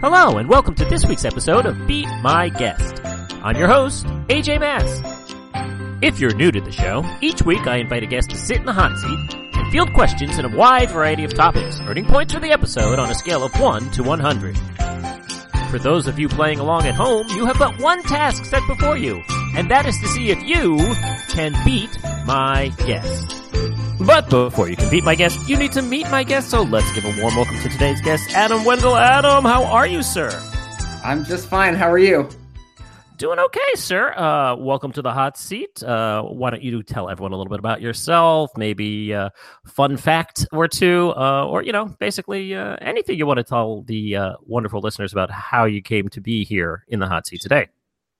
Hello, and welcome to this week's episode of Beat My Guest. I'm your host, AJ Mass. If you're new to the show, each week I invite a guest to sit in the hot seat and field questions in a wide variety of topics, earning points for the episode on a scale of 1 to 100. For those of you playing along at home, you have but one task set before you, and that is to see if you can beat my guest. But before you can beat my guest, you need to meet my guest, so let's give a warm welcome to today's guest, Adam Wendell. Adam, how are you, sir? I'm just fine. How are you? Doing okay, sir. Uh, welcome to the hot seat. Uh, why don't you tell everyone a little bit about yourself? Maybe a fun fact or two, uh, or you know, basically uh, anything you want to tell the uh, wonderful listeners about how you came to be here in the hot seat today.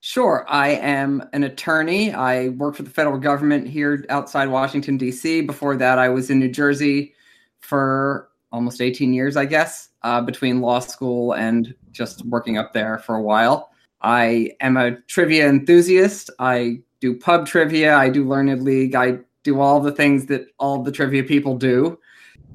Sure. I am an attorney. I work for the federal government here outside Washington, D.C. Before that, I was in New Jersey for almost 18 years, I guess, uh, between law school and just working up there for a while. I am a trivia enthusiast. I do pub trivia. I do Learned League. I do all the things that all the trivia people do.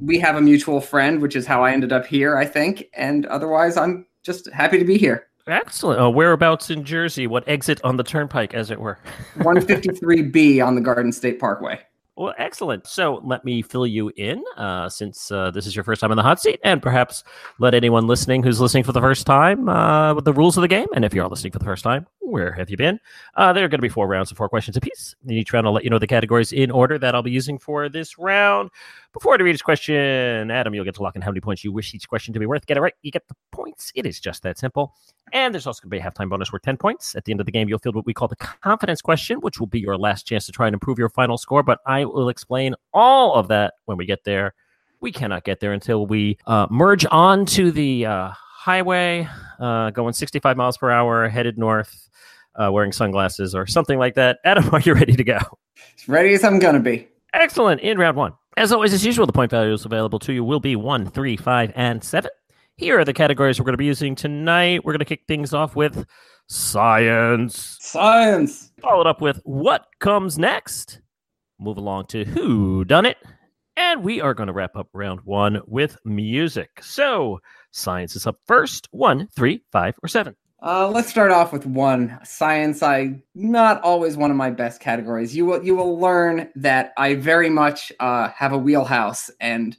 We have a mutual friend, which is how I ended up here, I think. And otherwise, I'm just happy to be here. Excellent. Uh, whereabouts in Jersey? What exit on the turnpike, as it were? 153B on the Garden State Parkway. Well, excellent. So let me fill you in uh, since uh, this is your first time in the hot seat, and perhaps let anyone listening who's listening for the first time uh, with the rules of the game. And if you're listening for the first time, where have you been? Uh, there are going to be four rounds of four questions apiece. In each round, I'll let you know the categories in order that I'll be using for this round. Before I read each question, Adam, you'll get to lock in how many points you wish each question to be worth. Get it right, you get the points. It is just that simple. And there's also going to be a halftime bonus worth 10 points. At the end of the game, you'll field what we call the confidence question, which will be your last chance to try and improve your final score. But I will explain all of that when we get there. We cannot get there until we uh, merge onto the uh, highway, uh, going 65 miles per hour, headed north, uh, wearing sunglasses or something like that. Adam, are you ready to go? As ready as I'm going to be. Excellent. In round one. As always, as usual, the point values available to you will be one, three, five, and seven. Here are the categories we're going to be using tonight. We're going to kick things off with science. Science. Followed up with what comes next. Move along to who done it. And we are going to wrap up round one with music. So, science is up first. One, three, five, or seven. Uh, let's start off with one science. I not always one of my best categories. You will you will learn that I very much uh, have a wheelhouse, and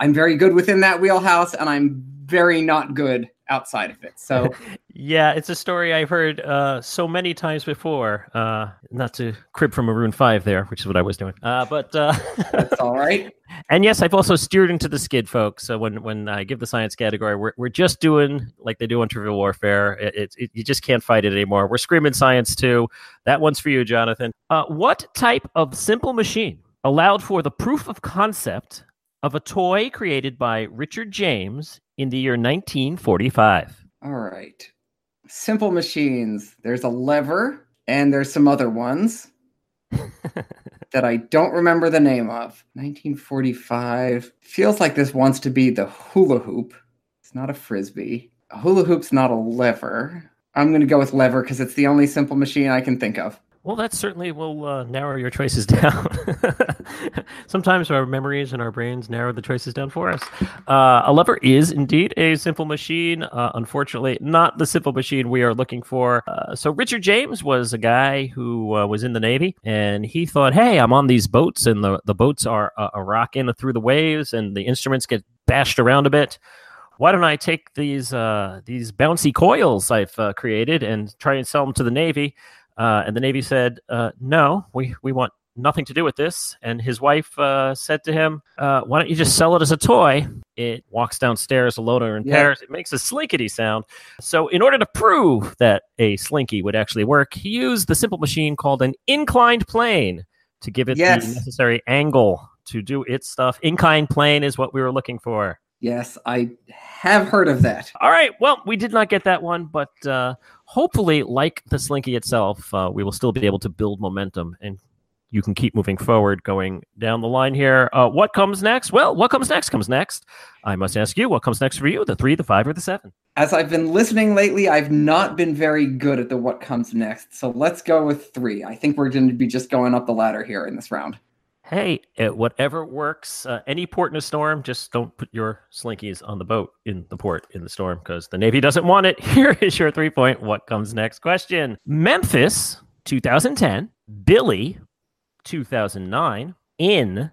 I'm very good within that wheelhouse, and I'm very not good outside of it. So, yeah, it's a story I've heard uh, so many times before. Uh, not to crib from Maroon Five there, which is what I was doing. Uh, but uh, that's all right. And yes, I've also steered into the skid, folks. So when when I give the science category, we're we're just doing like they do on Trivial Warfare. It, it, it you just can't fight it anymore. We're screaming science too. That one's for you, Jonathan. Uh, what type of simple machine allowed for the proof of concept of a toy created by Richard James in the year 1945. All right. Simple machines. There's a lever and there's some other ones that I don't remember the name of. 1945. Feels like this wants to be the hula hoop. It's not a frisbee. A hula hoop's not a lever. I'm going to go with lever because it's the only simple machine I can think of. Well, that certainly will uh, narrow your choices down. Sometimes our memories and our brains narrow the choices down for us. Uh, a lever is indeed a simple machine. Uh, unfortunately, not the simple machine we are looking for. Uh, so, Richard James was a guy who uh, was in the Navy, and he thought, hey, I'm on these boats, and the, the boats are uh, rocking through the waves, and the instruments get bashed around a bit why don't I take these uh, these bouncy coils I've uh, created and try and sell them to the Navy? Uh, and the Navy said, uh, no, we, we want nothing to do with this. And his wife uh, said to him, uh, why don't you just sell it as a toy? It walks downstairs alone or in yeah. pairs. It makes a slinkety sound. So, in order to prove that a slinky would actually work, he used the simple machine called an inclined plane to give it yes. the necessary angle to do its stuff. Inclined plane is what we were looking for. Yes, I have heard of that. All right. Well, we did not get that one, but uh, hopefully, like the Slinky itself, uh, we will still be able to build momentum and you can keep moving forward going down the line here. Uh, what comes next? Well, what comes next comes next. I must ask you, what comes next for you? The three, the five, or the seven? As I've been listening lately, I've not been very good at the what comes next. So let's go with three. I think we're going to be just going up the ladder here in this round. Hey, whatever works. Uh, any port in a storm, just don't put your slinkies on the boat in the port in the storm because the Navy doesn't want it. Here is your three point. What comes next question? Memphis, 2010. Billy, 2009. In,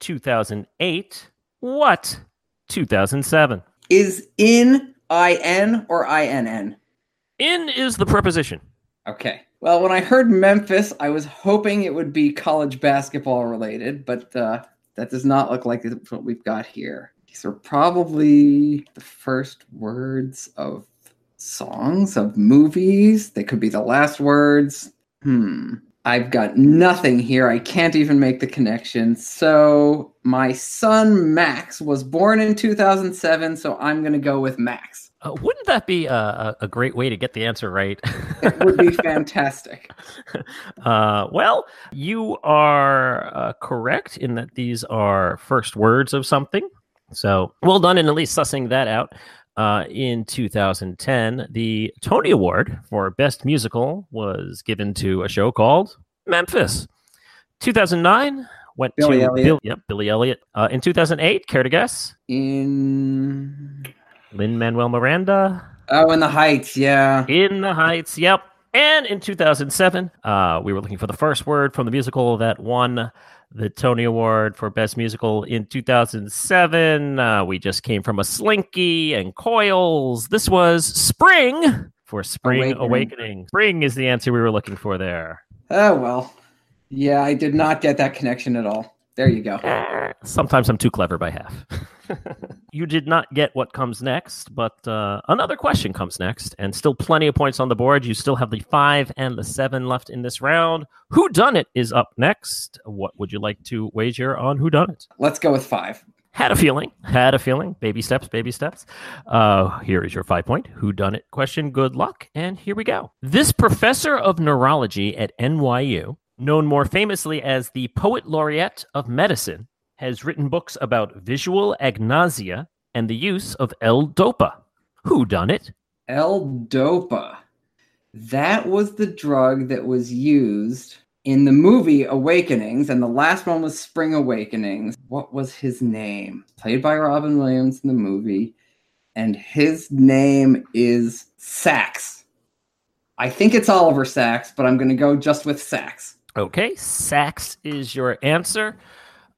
2008. What, 2007? Is in I N or I N N? In is the preposition. Okay. Well, when I heard Memphis, I was hoping it would be college basketball related, but uh, that does not look like what we've got here. These are probably the first words of songs, of movies. They could be the last words. Hmm. I've got nothing here. I can't even make the connection. So, my son Max was born in 2007, so I'm going to go with Max. Uh, wouldn't that be a, a, great way to get the answer right? it would be fantastic. Uh, well, you are uh, correct in that these are first words of something. So well done in at least sussing that out. Uh, in 2010, the Tony Award for Best Musical was given to a show called Memphis. 2009 went Billy to Elliot. Bill, yep, Billy Elliot. Uh, in 2008, care to guess? In Lin Manuel Miranda. Oh, in the Heights, yeah. In the Heights, yep. And in 2007, uh, we were looking for the first word from the musical that won the Tony Award for Best Musical in 2007. Uh, we just came from a Slinky and Coils. This was Spring for Spring Awakening. Awakening. Spring is the answer we were looking for there. Oh, well. Yeah, I did not get that connection at all. There you go. Sometimes I'm too clever by half. you did not get what comes next, but uh, another question comes next, and still plenty of points on the board. You still have the five and the seven left in this round. Who done it is up next. What would you like to wager on who done it? Let's go with five. Had a feeling. Had a feeling. Baby steps. Baby steps. Uh, here is your five point who done it question. Good luck, and here we go. This professor of neurology at NYU known more famously as the Poet Laureate of Medicine, has written books about visual agnosia and the use of L-Dopa. Who done it? L-Dopa. That was the drug that was used in the movie Awakenings, and the last one was Spring Awakenings. What was his name? Played by Robin Williams in the movie, and his name is Sacks. I think it's Oliver Sacks, but I'm going to go just with Sacks. Okay, Sacks is your answer.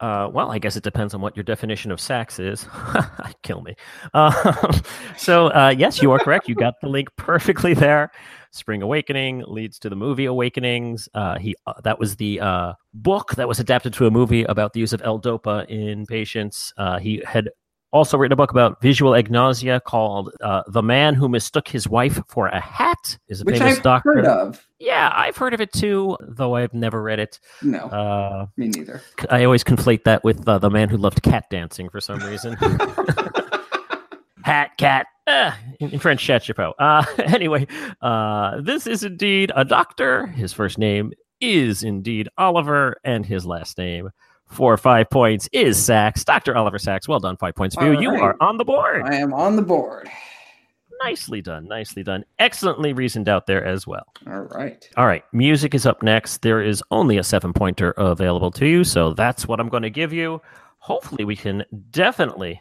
Uh, well, I guess it depends on what your definition of sex is. Kill me. Uh, so, uh, yes, you are correct. You got the link perfectly there. Spring Awakening leads to the movie Awakenings. Uh, he uh, that was the uh, book that was adapted to a movie about the use of L-Dopa in patients. he had also written a book about visual agnosia called uh, "The Man Who Mistook His Wife for a Hat." Is a Which famous I've doctor. heard of. Yeah, I've heard of it too, though I've never read it. No, Uh, me neither. I always conflate that with uh, the man who loved cat dancing for some reason. Hat, cat. Uh, in, in French, chat chapeau. Uh, anyway, uh, this is indeed a doctor. His first name is indeed Oliver, and his last name for five points is Sacks. Dr. Oliver Sacks, well done. Five points for you. All You are on the board. I am on the board. Nicely done. Nicely done. Excellently reasoned out there as well. All right. All right, music is up next. There is only a seven pointer available to you, so that's what I'm going to give you. Hopefully, we can definitely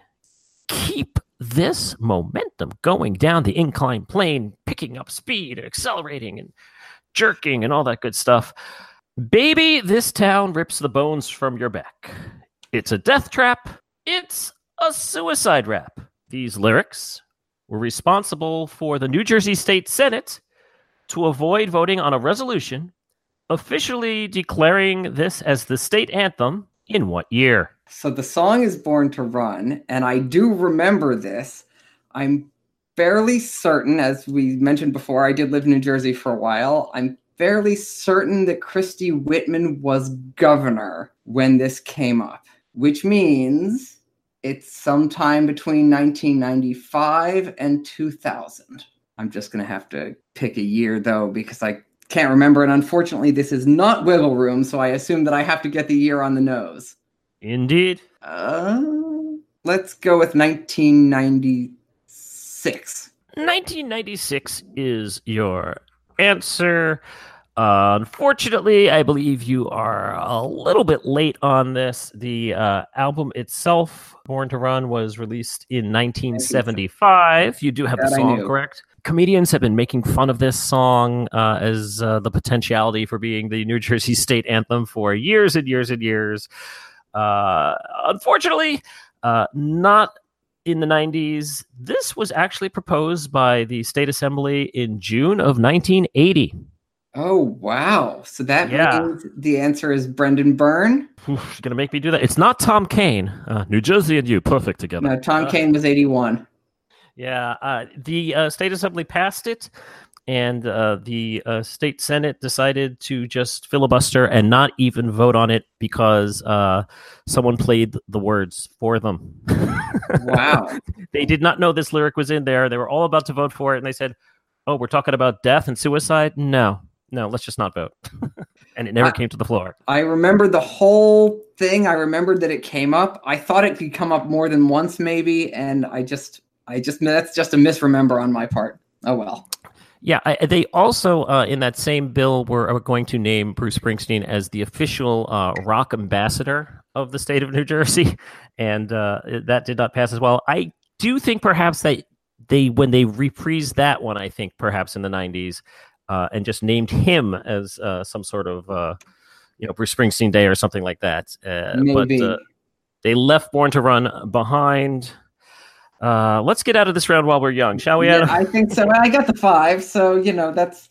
keep this momentum going down the incline plane, picking up speed, accelerating, and jerking, and all that good stuff. Baby, this town rips the bones from your back. It's a death trap. It's a suicide rap. These lyrics were responsible for the New Jersey State Senate to avoid voting on a resolution officially declaring this as the state anthem in what year? So the song is Born to Run, and I do remember this. I'm fairly certain, as we mentioned before, I did live in New Jersey for a while. I'm fairly certain that Christie Whitman was governor when this came up, which means it's sometime between 1995 and 2000. I'm just going to have to pick a year though, because I can't remember. And unfortunately, this is not Wiggle Room, so I assume that I have to get the year on the nose. Indeed. Uh, let's go with 1996. 1996 is your answer. Uh, unfortunately, I believe you are a little bit late on this. The uh, album itself, Born to Run, was released in 1975. You do have the That I song, correct? Comedians have been making fun of this song uh, as uh, the potentiality for being the New Jersey state anthem for years and years and years. Uh, unfortunately, uh, not in the 90s. This was actually proposed by the state assembly in June of 1980. Oh wow! So that Yeah. means the answer is Brendan Byrne. Oof, you're gonna make me do that. It's not Tom Kean. Uh, New Jersey and you, perfect together. No, Tom Uh, Kean was eighty-one. Yeah, uh, the uh, state assembly passed it, and uh, the uh, state senate decided to just filibuster and not even vote on it because uh, someone played the words for them. Wow. they did not know this lyric was in there. They were all about to vote for it, and they said, "Oh, we're talking about death and suicide. No, no, let's just not vote." and it never I- came to the floor. I remember the whole thing. I remembered that it came up. I thought it could come up more than once, maybe, and I just, I just, that's just a misremember on my part. Oh well. Yeah, I, they also uh, in that same bill were going to name Bruce Springsteen as the official uh, rock ambassador of the state of New Jersey, and uh, that did not pass as well. I do think perhaps that they when they reprised that one, I think perhaps in the '90s, uh, and just named him as uh, some sort of uh, you know Bruce Springsteen Day or something like that. Uh, Maybe. But uh, they left Born to Run behind. Uh, let's get out of this round while we're young, shall we, Yeah, Adam? I think so. I got the five, so you know that's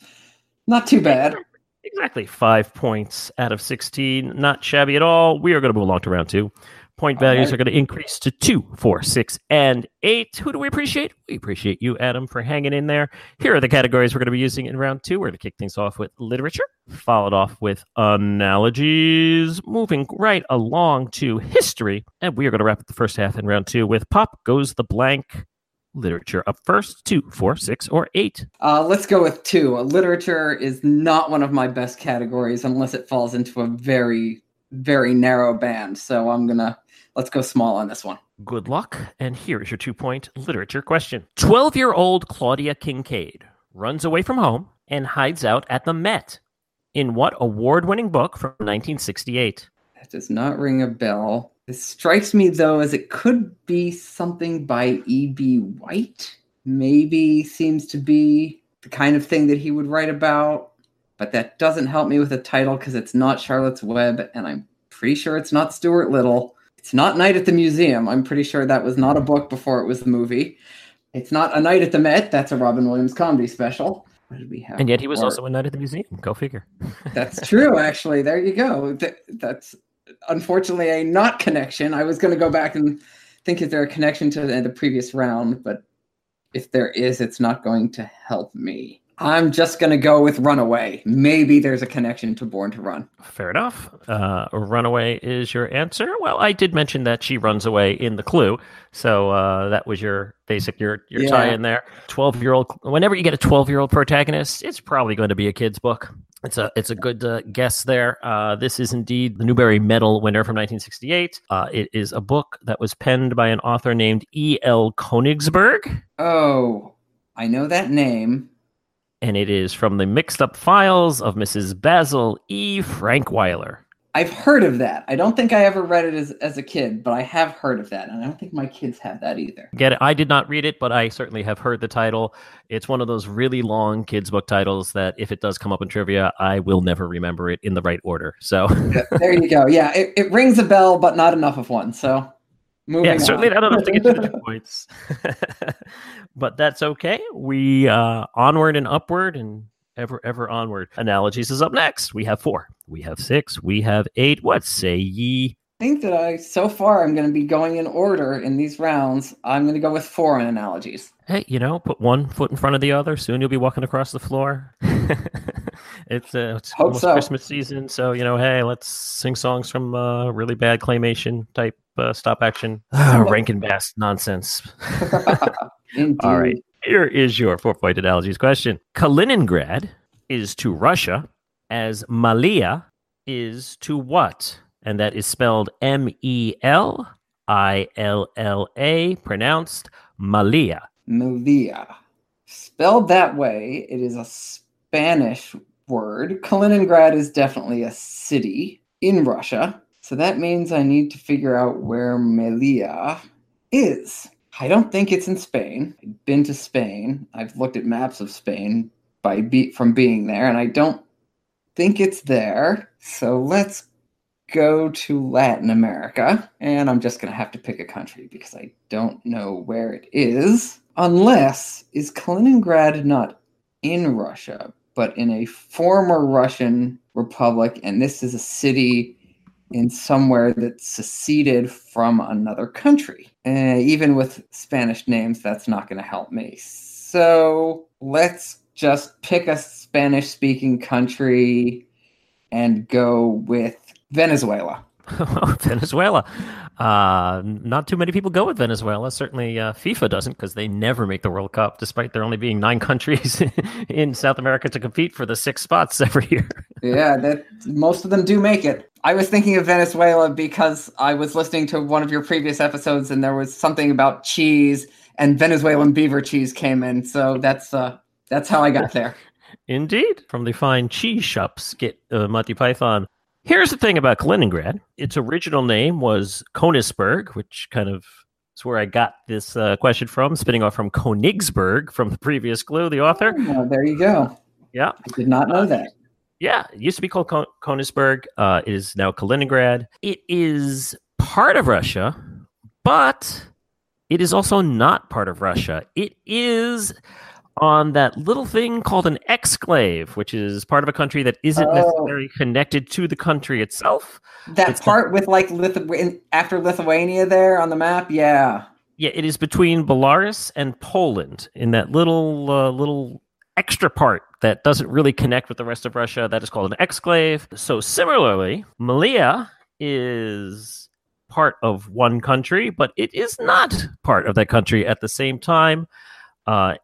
not too bad. Exactly. Five points out of 16. Not shabby at all. We are going to move along to round two. Point values right. are going to increase to two, four, six, and eight. Who do we appreciate? We appreciate you, Adam, for hanging in there. Here are the categories we're going to be using in round two. We're going to kick things off with literature, followed off with analogies, moving right along to history. And we are going to wrap up the first half in round two with Pop Goes the Blank. Literature up first, two, four, six, or eight. Uh, let's go with two. Literature is not one of my best categories unless it falls into a very, very narrow band. So I'm gonna let's go small on this one. Good luck. And here is your two point literature question 12 year old Claudia Kincaid runs away from home and hides out at the Met. In what award winning book from 1968? That does not ring a bell. This strikes me though as it could be something by E.B. White. Maybe seems to be the kind of thing that he would write about, but that doesn't help me with a title because it's not Charlotte's Web, and I'm pretty sure it's not Stuart Little. It's not Night at the Museum. I'm pretty sure that was not a book before it was the movie. It's not A Night at the Met. That's a Robin Williams comedy special. What did we have? And yet he was before? also a night at the museum. Go figure. That's true, actually. There you go. Th- that's unfortunately a not connection. I was going to go back and think is there a connection to the, the previous round, but if there is, it's not going to help me. I'm just going to go with Runaway. Maybe there's a connection to Born to Run. Fair enough. Uh, runaway is your answer. Well, I did mention that she runs away in the clue, so uh, that was your basic your your Yeah. tie in there. Twelve year old. Whenever you get a twelve year old protagonist, it's probably going to be a kid's book. It's a it's a good uh, guess there. Uh, this is indeed the Newbery Medal winner from 1968. Uh, it is a book that was penned by an author named E. L. Konigsburg. Oh, I know that name. And it is from the mixed up files of Mrs. Basil E. Frankweiler. I've heard of that. I don't think I ever read it as, as a kid, but I have heard of that. And I don't think my kids have that either. Get it? I did not read it, but I certainly have heard the title. It's one of those really long kids' book titles that, if it does come up in trivia, I will never remember it in the right order. So, there you go. Yeah, it, it rings a bell, but not enough of one. So moving yeah, certainly on. not enough to get you the two points, but that's okay. We uh, onward and upward and ever, ever onward. Analogies is up next. We have four, we have six, we have eight. What say ye? I think that I so far I'm going to be going in order in these rounds. I'm going to go with four on analogies. Hey, you know, put one foot in front of the other. Soon you'll be walking across the floor. it's uh, it's almost so. Christmas season, so you know, hey, let's sing songs from uh, really bad claymation type uh, stop action uh, Rankin Bass nonsense. Indeed. All right, here is your four point analogies question. Kaliningrad is to Russia as Malia is to what? And that is spelled M E L I L L A, pronounced Malia. Malia. Spelled that way, it is a Spanish word. Kaliningrad is definitely a city in Russia. So that means I need to figure out where Melia is. I don't think it's in Spain. I've been to Spain. I've looked at maps of Spain by be- from being there, and I don't think it's there. So let's go to Latin America, and I'm just going to have to pick a country because I don't know where it is. Unless, is Kaliningrad not in Russia, but in a former Russian republic, and this is a city in somewhere that seceded from another country. Uh, even with Spanish names, that's not going to help me. So let's just pick a Spanish speaking country and go with Venezuela. Venezuela. Uh, not too many people go with Venezuela. Certainly, uh, FIFA doesn't because they never make the World Cup, despite there only being nine countries in South America to compete for the six spots every year. yeah, that most of them do make it. I was thinking of Venezuela because I was listening to one of your previous episodes, and there was something about cheese, and Venezuelan beaver cheese came in. So that's uh, that's how I got there. Indeed, from the fine cheese shops, get uh, Monty Python Here's the thing about Kaliningrad. Its original name was Konigsberg, which kind of is where I got this uh, question from, spinning off from Konigsberg from the previous clue, the author. Oh, there you go. Yeah. I did not know that. Yeah, it used to be called Kon- Konisberg. Uh, it is now Kaliningrad. It is part of Russia, but it is also not part of Russia. It is on that little thing called an exclave, which is part of a country that isn't oh. necessarily connected to the country itself. That it's part the, with like Lithu- after Lithuania there on the map, yeah. Yeah, it is between Belarus and Poland in that little uh, little extra part that doesn't really connect with the rest of Russia. That is called an exclave. So similarly, Melia is part of one country, but it is not part of that country at the same time. Uh,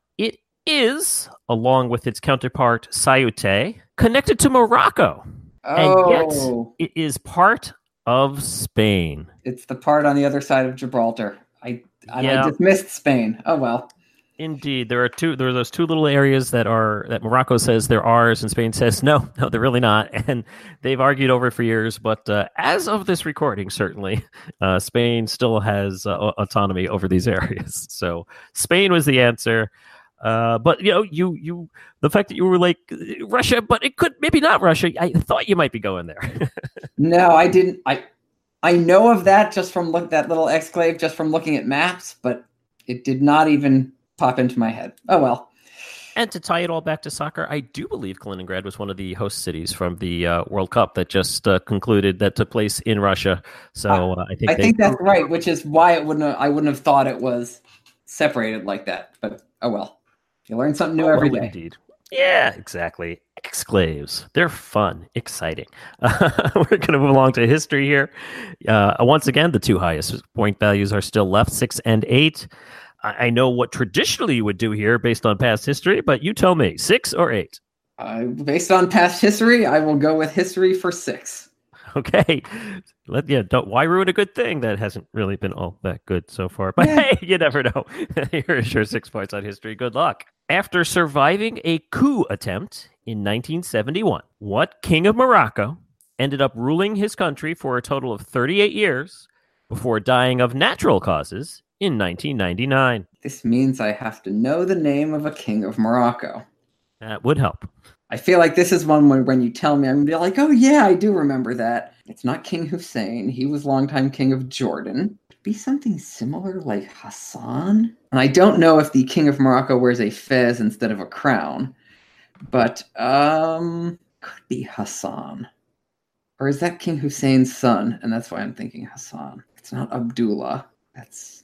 is, along with its counterpart Ceuta, connected to Morocco. Oh. And yet it is part of Spain. It's the part on the other side of Gibraltar. I, I, yeah. I dismissed Spain. Oh well. Indeed, there are two. There are those two little areas that are that Morocco says they're ours, and Spain says no, no, they're really not. And they've argued over it for years. But uh, as of this recording, certainly, uh, Spain still has uh, autonomy over these areas. So Spain was the answer. Uh, but you know, you you the fact that you were like Russia, but it could maybe not Russia. I thought you might be going there. no, I didn't. I I know of that just from look that little exclave just from looking at maps, but it did not even pop into my head. Oh well. And to tie it all back to soccer, I do believe Kaliningrad was one of the host cities from the uh, World Cup that just uh, concluded that took place in Russia. So uh, I think I they... think that's right, which is why it wouldn't have, I wouldn't have thought it was separated like that. But oh well. You learn something new oh, every day. Indeed. Yeah, exactly. Exclaves. They're fun, exciting. Uh, we're going to move along to history here. Uh, once again, the two highest point values are still left six and eight. I, I know what traditionally you would do here based on past history, but you tell me six or eight? Uh, based on past history, I will go with history for six. Okay. Let yeah, don't why ruin a good thing that hasn't really been all that good so far. But yeah. hey, you never know. Here's your six points on history. Good luck. After surviving a coup attempt in 1971, what king of Morocco ended up ruling his country for a total of 38 years before dying of natural causes in 1999? This means I have to know the name of a king of Morocco. That would help. I feel like this is one where when you tell me, I'm gonna be like, oh yeah, I do remember that. It's not King Hussein. He was longtime king of Jordan. be something similar like Hassan. And I don't know if the king of Morocco wears a fez instead of a crown, but um, could be Hassan. Or is that King Hussein's son? And that's why I'm thinking Hassan. It's not Abdullah. That's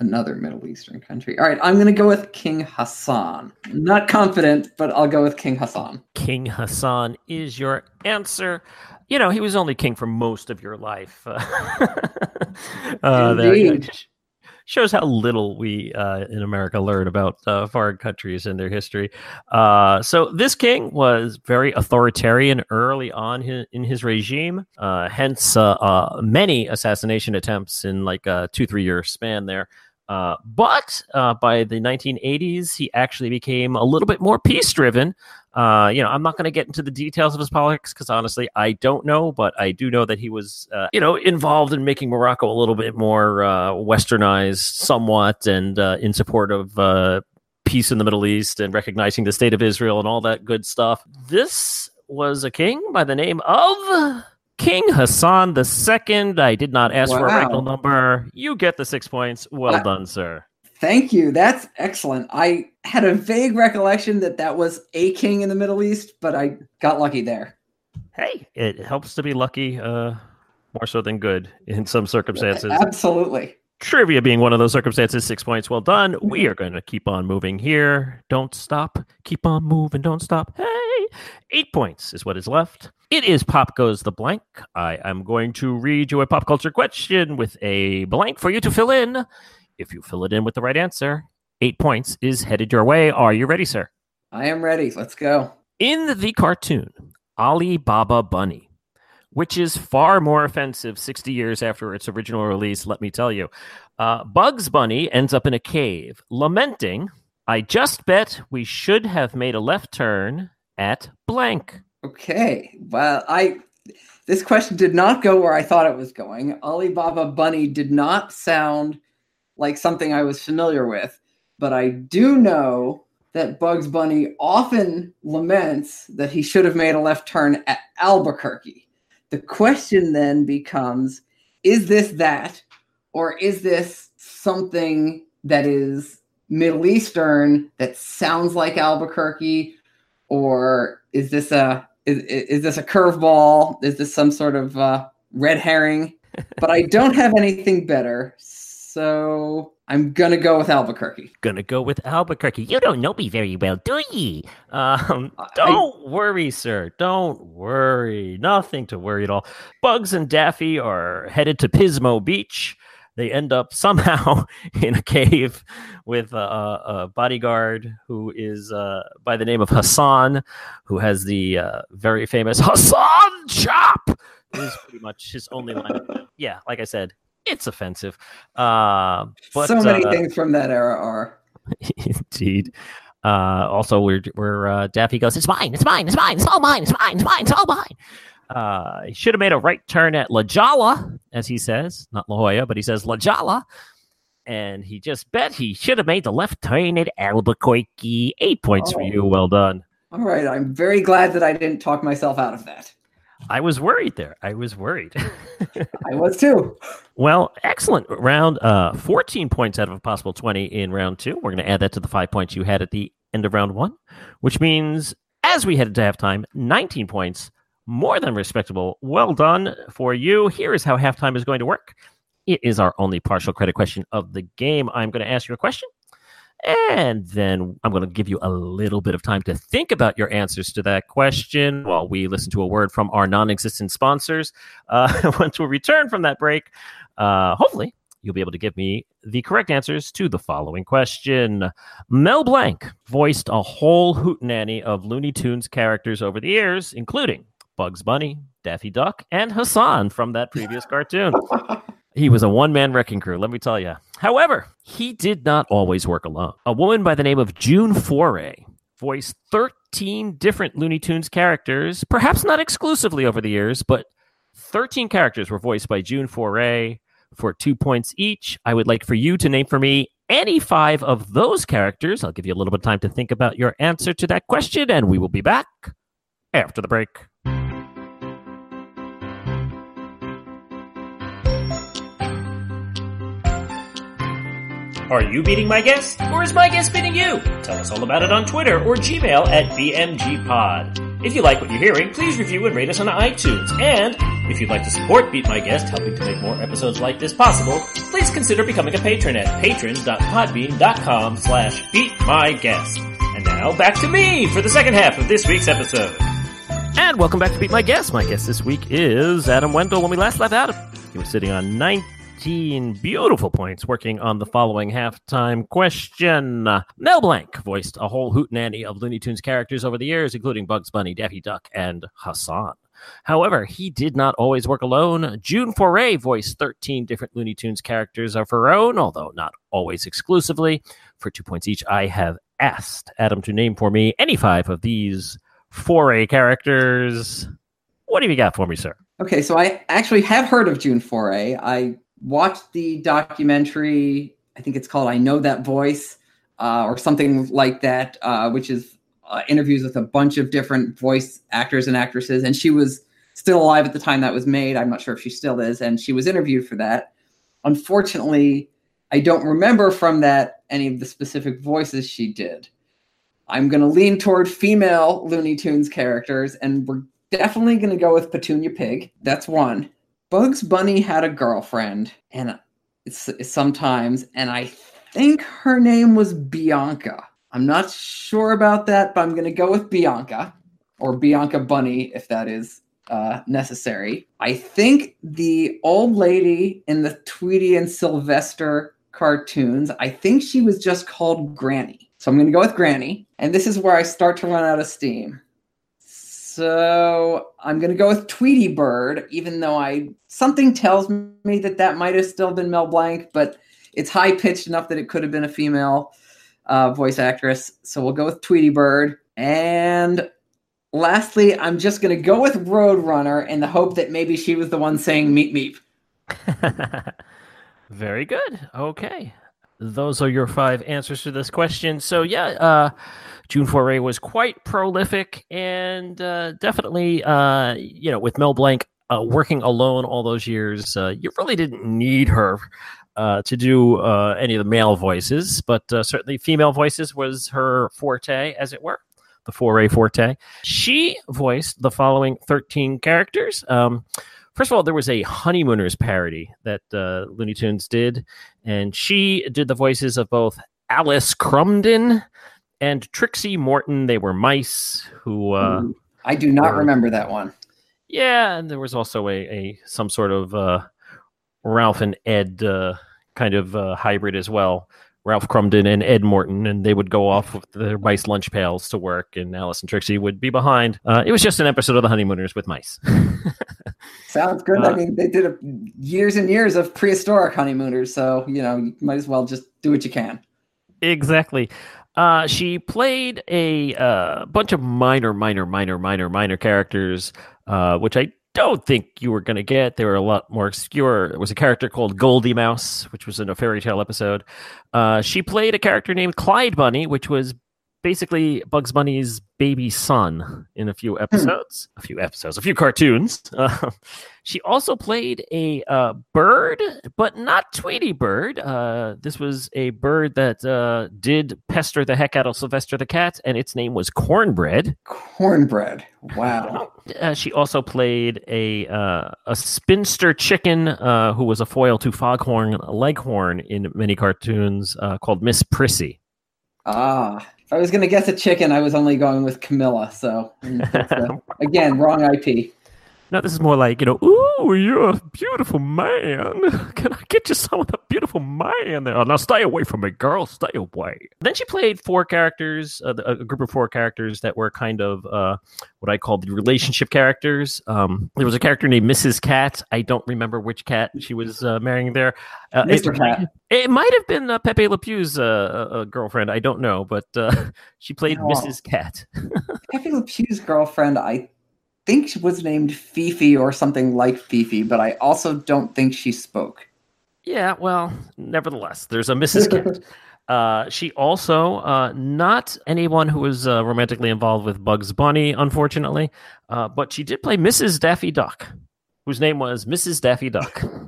another Middle Eastern country. All right, I'm going to go with King Hassan. Not confident, but I'll go with King Hassan. King Hassan is your answer. You know, he was only king for most of your life. uh, Indeed. shows how little we uh, in America learn about uh, foreign countries and their history. Uh, so this king was very authoritarian early on his, in his regime, uh, hence uh, uh, many assassination attempts in like a two three year span there. Uh, but uh, by the 1980s, he actually became a little bit more peace driven. Uh, you know, I'm not going to get into the details of his politics because honestly, I don't know, but I do know that he was, uh, you know, involved in making Morocco a little bit more uh, westernized, somewhat, and uh, in support of peace in the Middle East and recognizing the state of Israel and all that good stuff. This was a king by the name of King Hassan II. I did not ask for a Wow. regular number. You get the six points. Well I- done, sir. Thank you. That's excellent. I had a vague recollection that that was a king in the Middle East, but I got lucky there. Hey, it helps to be lucky, uh, more so than good in some circumstances. Absolutely. Trivia being one of those circumstances, six points. Well done. We are going to keep on moving here. Don't stop. Keep on moving. Don't stop. Hey, eight points is what is left. It is Pop Goes the Blank. I am going to read you a pop culture question with a blank for you to fill in. If you fill it in with the right answer, eight points is headed your way. Are you ready, sir? I am ready. Let's go. In the cartoon, Ali Baba Bunny, which is far more offensive 60 years after its original release, let me tell you, uh, Bugs Bunny ends up in a cave, lamenting, I just bet we should have made a left turn at blank. Okay. Well, I this question did not go where I thought it was going. Alibaba Bunny did not sound like something I was familiar with, but I do know that Bugs Bunny often laments that he should have made a left turn at Albuquerque. The question then becomes is this that or is this something that is Middle Eastern that sounds like Albuquerque or is this a is, is this a curveball? Is this some sort of uh, red herring? But I don't have anything better, so I'm gonna go with Albuquerque. Gonna go with Albuquerque. You don't know me very well, do ye? Um, don't worry, sir. Don't worry. Nothing to worry at all. Bugs and Daffy are headed to Pismo Beach. They end up somehow in a cave with a, a bodyguard who is uh, by the name of Hassan, who has the uh, very famous Hassan chop. Is pretty much his only line. Yeah, like I said, it's offensive. Uh, but so many uh, things from that era are. Indeed. Uh, also, where where uh, Daffy goes, it's mine, it's mine, it's mine, it's all mine, it's mine, it's mine, it's all mine. Uh, he should have made a right turn at La Jolla, as he says, not La Jolla, but he says La Jolla. And he just bet he should have made the left turn at Albuquerque. Eight points for Oh. you. Well done. All right, I'm very glad that I didn't talk myself out of that. I was worried there. I was worried. I was too. Well, excellent. Round uh, 14 points out of a possible 20 in round two. We're going to add that to the five points you had at the end of round one, which means as we headed to halftime, 19 points, more than respectable. Well done for you. Here is how halftime is going to work. It is our only partial credit question of the game. I'm going to ask you a question, and then I'm going to give you a little bit of time to think about your answers to that question while we listen to a word from our non existent sponsors. Uh, once we return from that break, uh, hopefully you'll be able to give me the correct answers to the following question. Mel Blanc voiced a whole hootenanny of Looney Tunes characters over the years, including Bugs Bunny, Daffy Duck, and Hassan from that previous cartoon. He was a one man wrecking crew, let me tell you. However, he did not always work alone. A woman by the name of June Foray voiced 13 different Looney Tunes characters, perhaps not exclusively over the years, but 13 characters were voiced by June Foray for two points each. I would like for you to name for me any five of those characters. I'll give you a little bit of time to think about your answer to that question, and we will be back after the break. Are you beating my guest, or is my guest beating you? Tell us all about it on Twitter or Gmail at BMGPod. If you like what you're hearing, please review and rate us on iTunes. And if you'd like to support Beat My Guest, helping to make more episodes like this possible, please consider becoming a patron at patron.podbean.com slash beatmyguest. And now back to me for the second half of this week's episode. And welcome back to Beat My Guest. My guest this week is Adam Wendell. When we last left Adam, he was sitting on 19 beautiful points working on the following halftime question. Mel Blanc voiced a whole hootenanny of Looney Tunes characters over the years, including Bugs Bunny, Daffy Duck, and Hassan. However, he did not always work alone. June Foray voiced 13 different Looney Tunes characters of her own, although not always exclusively. For two points each, I have asked Adam to name for me any five of these Foray characters. What have you got for me, sir? Okay, so I actually have heard of June Foray. I watched the documentary. I think it's called "I Know That Voice" uh, or something like that, uh, which is uh, interviews with a bunch of different voice actors and actresses. And she was still alive at the time that was made. I'm not sure if she still is. And she was interviewed for that. Unfortunately, I don't remember from that any of the specific voices she did. I'm going to lean toward female Looney Tunes characters, and we're definitely going to go with Petunia Pig. That's one. Bugs Bunny had a girlfriend, and sometimes, and I think her name was Bianca. I'm not sure about that, but I'm going to go with Bianca or Bianca Bunny if that is uh, necessary. I think the old lady in the Tweety and Sylvester cartoons, I think she was just called Granny. So I'm going to go with Granny. And this is where I start to run out of steam. So I'm going to go with Tweety Bird, even though I something tells me that that might have still been Mel Blanc, but it's high pitched enough that it could have been a female uh, voice actress. So we'll go with Tweety Bird. And lastly, I'm just going to go with Roadrunner in the hope that maybe she was the one saying meep meep. Very good. Okay. Those are your five answers to this question. So, yeah, uh, June Foray was quite prolific and uh, definitely, uh, you know, with Mel Blanc uh, working alone all those years, uh, you really didn't need her uh, to do uh, any of the male voices, but certainly female voices was her forte, as it were, the foray forte. She voiced the following 13 characters. Um, first of all, there was a Honeymooners parody that uh, Looney Tunes did, and she did the voices of both Alice Crumden and Trixie Morton. They were mice who. Uh, I do not were, remember that one. Yeah, and there was also a, a some sort of uh, Ralph and Ed uh, kind of uh, hybrid as well. Ralph Crumden and Ed Morton, and they would go off with their mice lunch pails to work, and Alice and Trixie would be behind. Uh, it was just an episode of The Honeymooners with mice. Sounds good. Uh, I mean, they did a, years and years of prehistoric honeymooners, so you know, you might as well just do what you can. Exactly. Uh, she played a uh, bunch of minor, minor, minor, minor, minor characters, uh, which I don't think you were going to get. They were a lot more obscure. It was a character called Goldie Mouse, which was in a fairy tale episode. Uh, she played a character named Clyde Bunny, which was basically Bugs Bunny's baby son in a few hmm. episodes, a few episodes, a few cartoons. Uh, she also played a uh, bird, but not Tweety Bird. Uh, this was a bird that uh, did pester the heck out of Sylvester the cat, and its name was Cornbread. Cornbread. Wow. Uh, she also played a uh, a spinster chicken who was a foil to Foghorn Leghorn in many cartoons called Miss Prissy. Ah, if I was going to guess a chicken, I was only going with Camilla. So uh, again, wrong IP. No, this is more like, you know, ooh, you're a beautiful man. Can I get you some of the beautiful man there? Oh, now stay away from me, girl. Stay away. Then she played four characters, uh, a group of four characters that were kind of uh, what I call the relationship characters. Um, there was a character named Mrs. Cat. I don't remember which cat she was uh, marrying there. Uh, Mr. It, Cat. It might have been uh, Pepe Le Pew's uh, girlfriend. I don't know, but she played oh. Mrs. Cat. Pepe Le Pew's girlfriend, I think she was named Fifi or something like Fifi, but I also don't think she spoke. Yeah, well, nevertheless, there's a Mrs. Cat. Uh, she also uh, not anyone who was uh, romantically involved with Bugs Bunny, unfortunately, uh, but she did play Mrs. Daffy Duck, whose name was Mrs. Daffy Duck.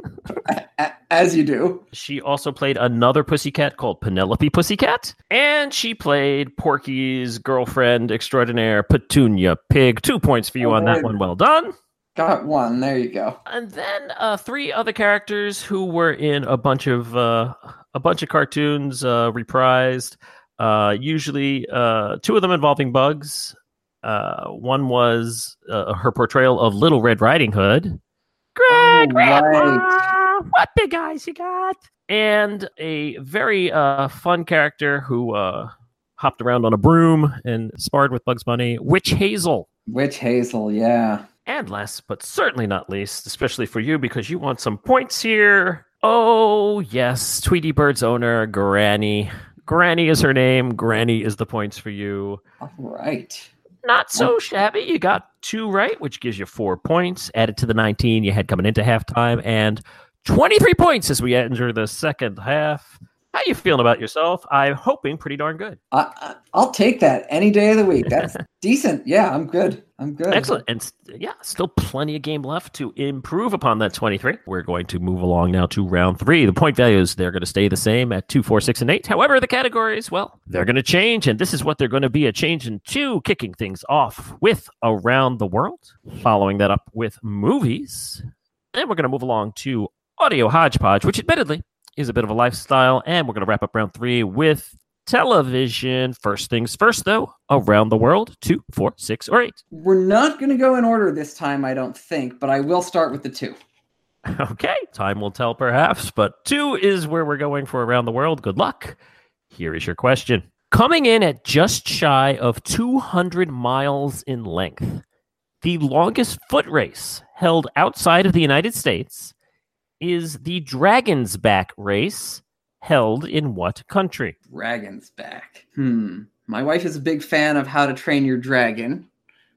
As you do. She also played another pussycat called Penelope Pussycat, and she played Porky's girlfriend extraordinaire, Petunia Pig. Two points for you oh, on that one. Well done. Got one. There you go. And then uh, three other characters who were in a bunch of uh, a bunch of cartoons uh, reprised. Uh, usually, uh, two of them involving bugs. Uh, one was her portrayal of Little Red Riding Hood. Greg, oh, right what big eyes you got? And a very uh, fun character who uh, hopped around on a broom and sparred with Bugs Bunny, Witch Hazel. Witch Hazel, yeah. And last but certainly not least, especially for you because you want some points here. Oh, yes, Tweety Bird's owner, Granny. Granny is her name. Granny is the points for you. All right. Not so shabby. You got two right, which gives you four points. Added to the 19 you had coming into halftime, and 23 points as we enter the second half. How you feeling about yourself? I'm hoping pretty darn good. I, I'll take that any day of the week. That's decent. Yeah, I'm good. I'm good. Excellent. And yeah, still plenty of game left to improve upon that 23. We're going to move along now to round three. The point values, they're going to stay the same at two, four, six, and eight. However, the categories, well, they're going to change. And this is what they're going to be a change in two, kicking things off with Around the World, following that up with movies. And we're going to move along to Audio Hodgepodge, which admittedly is a bit of a lifestyle. And we're going to wrap up round three with television. First things first, though, around the world two, four, six, or eight. We're not going to go in order this time, I don't think, but I will start with the two. Okay, time will tell perhaps, but two is where we're going for around the world. Good luck. Here is your question. Coming in at just shy of 200 miles in length, the longest foot race held outside of the United States is the Dragon's Back race held in what country? Dragon's Back. Hmm. My wife is a big fan of How to Train Your Dragon,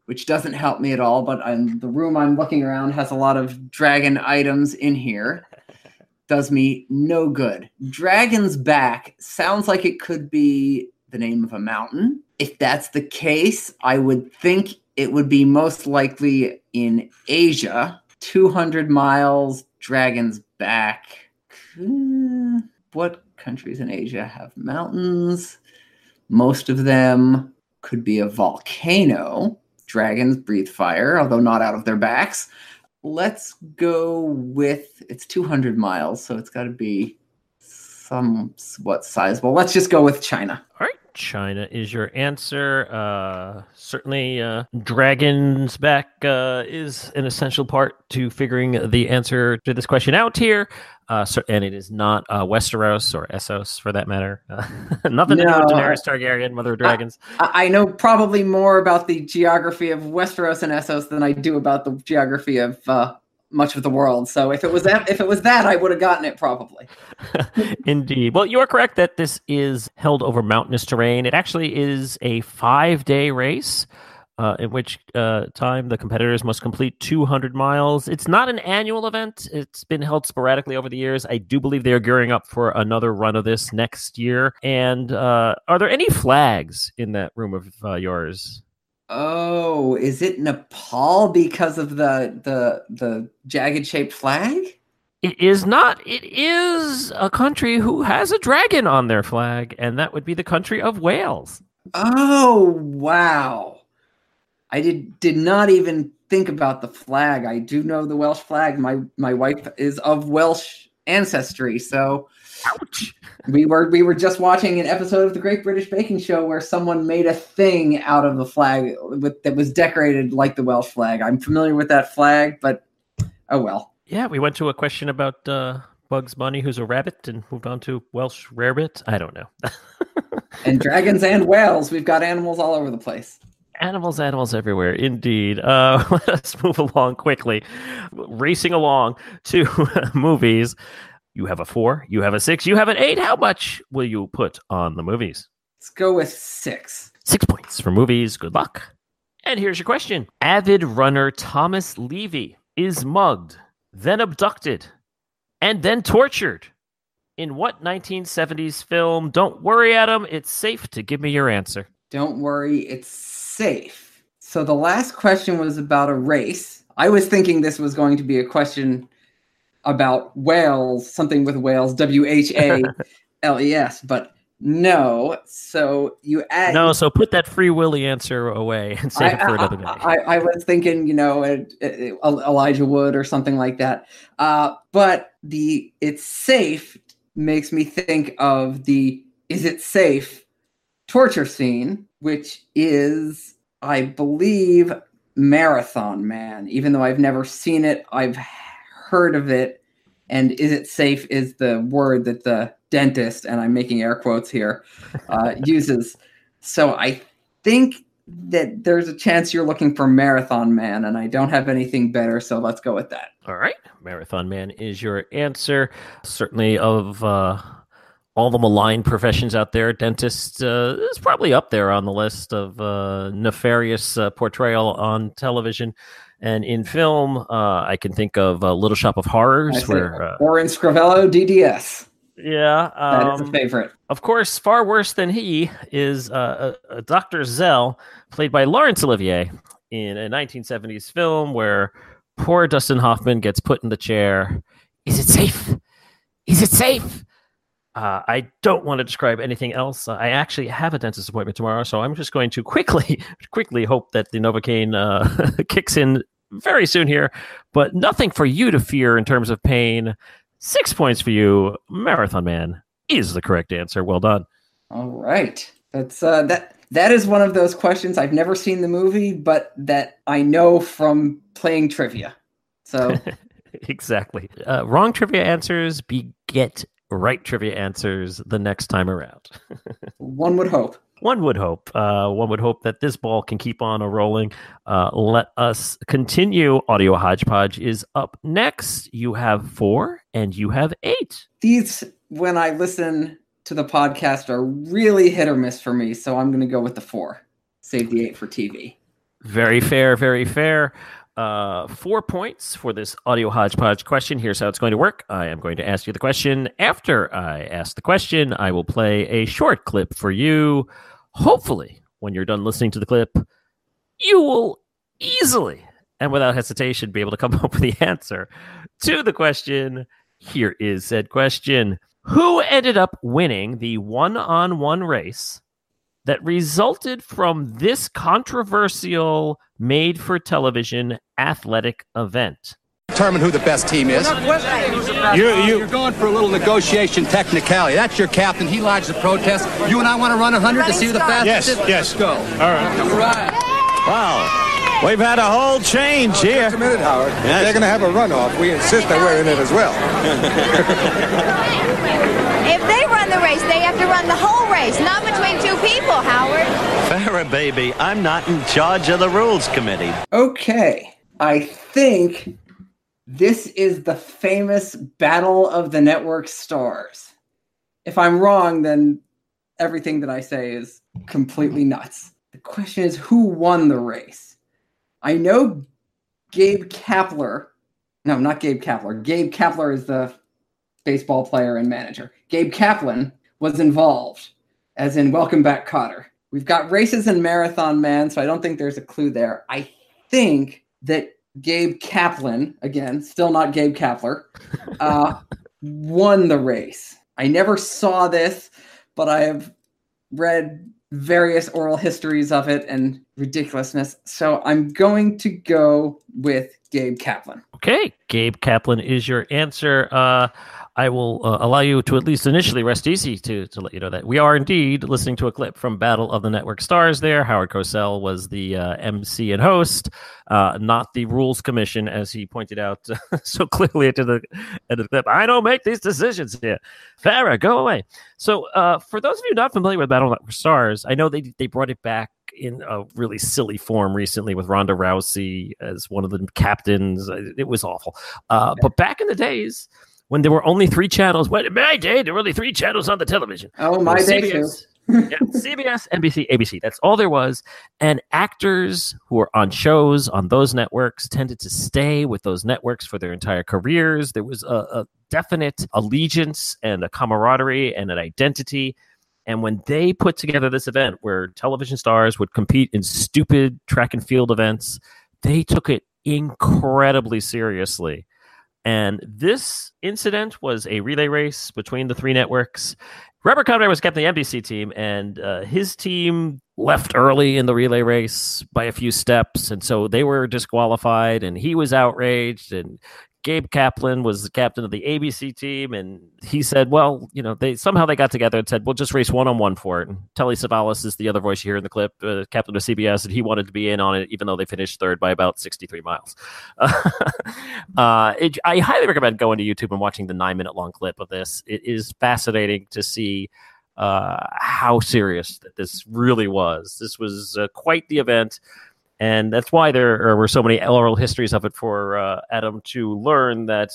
which doesn't help me at all, but I'm, the room I'm looking around has a lot of dragon items in here. Does me no good. Dragon's Back sounds like it could be the name of a mountain. If that's the case, I would think it would be most likely in Asia. 200 miles, Dragon's Back. Hmm, what countries in Asia have mountains? Most of them could be a volcano. Dragons breathe fire, although not out of their backs. Let's go with it's 200 miles, so it's got to be somewhat sizable. Let's just go with China. All right. China is your answer. Uh, certainly, uh, Dragon's Back uh, is an essential part to figuring the answer to this question out here. Uh, so, and it is not uh, Westeros or Essos for that matter. Uh, nothing to do with Daenerys Targaryen, Mother of Dragons. I, I, know probably more about the geography of Westeros and Essos than I do about the geography of uh, much of the world. So if it was that, if it was that, I would have gotten it probably. Indeed. Well, you are correct that this is held over mountainous terrain. It actually is a five-day race. Uh, in which uh, time the competitors must complete 200 miles. It's not an annual event. It's been held sporadically over the years. I do believe they are gearing up for another run of this next year. And uh, are there any flags in that room of uh, yours? Oh, is it Nepal because of the the the jagged shaped flag? It is not. It is a country who has a dragon on their flag, and that would be the country of Wales. Oh wow! I did did not even think about the flag. I do know the Welsh flag. My my wife is of Welsh ancestry, so Ouch. We were we were just watching an episode of the Great British Baking Show where someone made a thing out of the flag with that was decorated like the Welsh flag. I'm familiar with that flag, but oh well. Yeah, we went to a question about uh, Bugs Bunny, who's a rabbit, and moved on to Welsh rarebit. I don't know. and dragons and whales. We've got animals all over the place. Animals, animals everywhere, indeed. Uh, let us move along quickly, racing along to movies. You have a four, you have a six, you have an eight. How much will you put on the movies? Let's go with six. Six points for movies. Good luck. And here's your question Avid runner Thomas Levy is mugged, then abducted, and then tortured. In what 1970s film? Don't worry, Adam. It's safe to give me your answer. Don't worry, it's safe. So the last question was about a race. I was thinking this was going to be a question about whales, something with whales, W H A L E S, but no. So you add no. So put that free willy answer away and save I, it for another day. I, I, was thinking, you know, Elijah Wood or something like that. Uh, but the it's safe makes me think of the is it safe torture scene, which is, I believe, Marathon Man. Even though I've never seen it, I've heard of it. And is it safe is the word that the dentist, and I'm making air quotes here, uh, uses. So I think that there's a chance you're looking for Marathon Man, and I don't have anything better, so let's go with that. All right, Marathon Man is your answer. Certainly, of uh, all the maligned professions out there, dentist uh, is probably up there on the list of uh, nefarious uh, portrayal on television. And in film, uh, I can think of uh, Little Shop of Horrors, where uh, Orin Scrivello, DDS. Yeah, um, that is a favorite. Of course, far worse than he is uh, uh, Dr. Szell, played by Laurence Olivier in a 1970s film where poor Dustin Hoffman gets put in the chair. Is it safe? Is it safe? Uh, I don't want to describe anything else. I actually have a dentist appointment tomorrow, so I'm just going to quickly, quickly hope that the Novocaine uh, kicks in very soon here, but nothing for you to fear in terms of pain. Six points for you. Marathon Man is the correct answer. Well done. All right. That's uh, that. That is one of those questions I've never seen the movie, but that I know from playing trivia. So exactly. Uh, wrong trivia answers beget right trivia answers the next time around. one would hope. One would hope. Uh, one would hope that this ball can keep on a rolling. Uh, let us continue. Audio hodgepodge is up next. You have four, and you have eight. These, when I listen to the podcast, are really hit or miss for me. So I'm going to go with the four. Save the eight for TV. Very fair. Very fair uh, four points for this audio hodgepodge question. Here's how it's going to work. I am going to ask you the question. After I ask the question, I will play a short clip for you. Hopefully, when you're done listening to the clip, you will easily and without hesitation be able to come up with the answer to the question. Here is said question Who ended up winning the one on one race that resulted from this controversial made for television athletic event. Determine who the best team is. You're, you're, going for a little negotiation technicality. That's your captain. He lodged the protest. You and I want to run 100 to see who the fastest is? Yes, yes. Let's go. All right. All right. Wow. We've had a whole change here. Just a minute, Howard. Yes. They're going to have a runoff. We insist that we're in it as well. if they run the race, they have to run the whole race, not between two people, Howard. Farrah, baby, I'm not in charge of the rules committee. Okay. I think this is the famous Battle of the Network Stars. If I'm wrong, then everything that I say is completely nuts. The question is who won the race? I know Gabe Kapler. No, not Gabe Kapler. Gabe Kapler is the baseball player and manager. Gabe Kaplan was involved, as in Welcome Back Kotter. We've got races and Marathon Man, so I don't think there's a clue there. I think that Gabe Kaplan, again, still not Gabe Kapler, uh, won the race. I never saw this, but I have read various oral histories of it and ridiculousness. So I'm going to go with Gabe Kaplan. Okay, Gabe Kaplan is your answer. Uh, I will uh, allow you to at least initially rest easy to, to let you know that we are indeed listening to a clip from Battle of the Network Stars there. Howard Cosell was the uh, MC and host, uh, not the Rules Commission, as he pointed out so clearly at the, at the clip. I don't make these decisions here. Farrah, go away. So, uh, for those of you not familiar with Battle of the Network Stars, I know they, they brought it back in a really silly form recently with Ronda Rousey as one of the captains. It was awful. Uh, but back in the days, when there were only three channels. When my day, there were only three channels on the television. Oh, my day CBS, yeah, CBS, NBC, ABC. That's all there was. And actors who were on shows on those networks tended to stay with those networks for their entire careers. There was a, a definite allegiance and a camaraderie and an identity. And when they put together this event where television stars would compete in stupid track and field events, they took it incredibly seriously. And this incident was a relay race between the three networks. Robert Conrad was captain of the NBC team, and uh, his team left early in the relay race by a few steps, and so they were disqualified. And he was outraged, and Gabe Kaplan was the captain of the ABC team, and he said, "Well, you know, they somehow they got together and said, we'll just race one on one for it." And Telly Savalas is the other voice you hear in the clip, uh, captain of CBS, and he wanted to be in on it, even though they finished third by about sixty-three miles. uh, it, I highly recommend going to YouTube and watching the nine-minute long clip of this. It is fascinating to see uh, how serious that this really was. This was uh, quite the event, and that's why there were so many oral histories of it for uh, Adam to learn that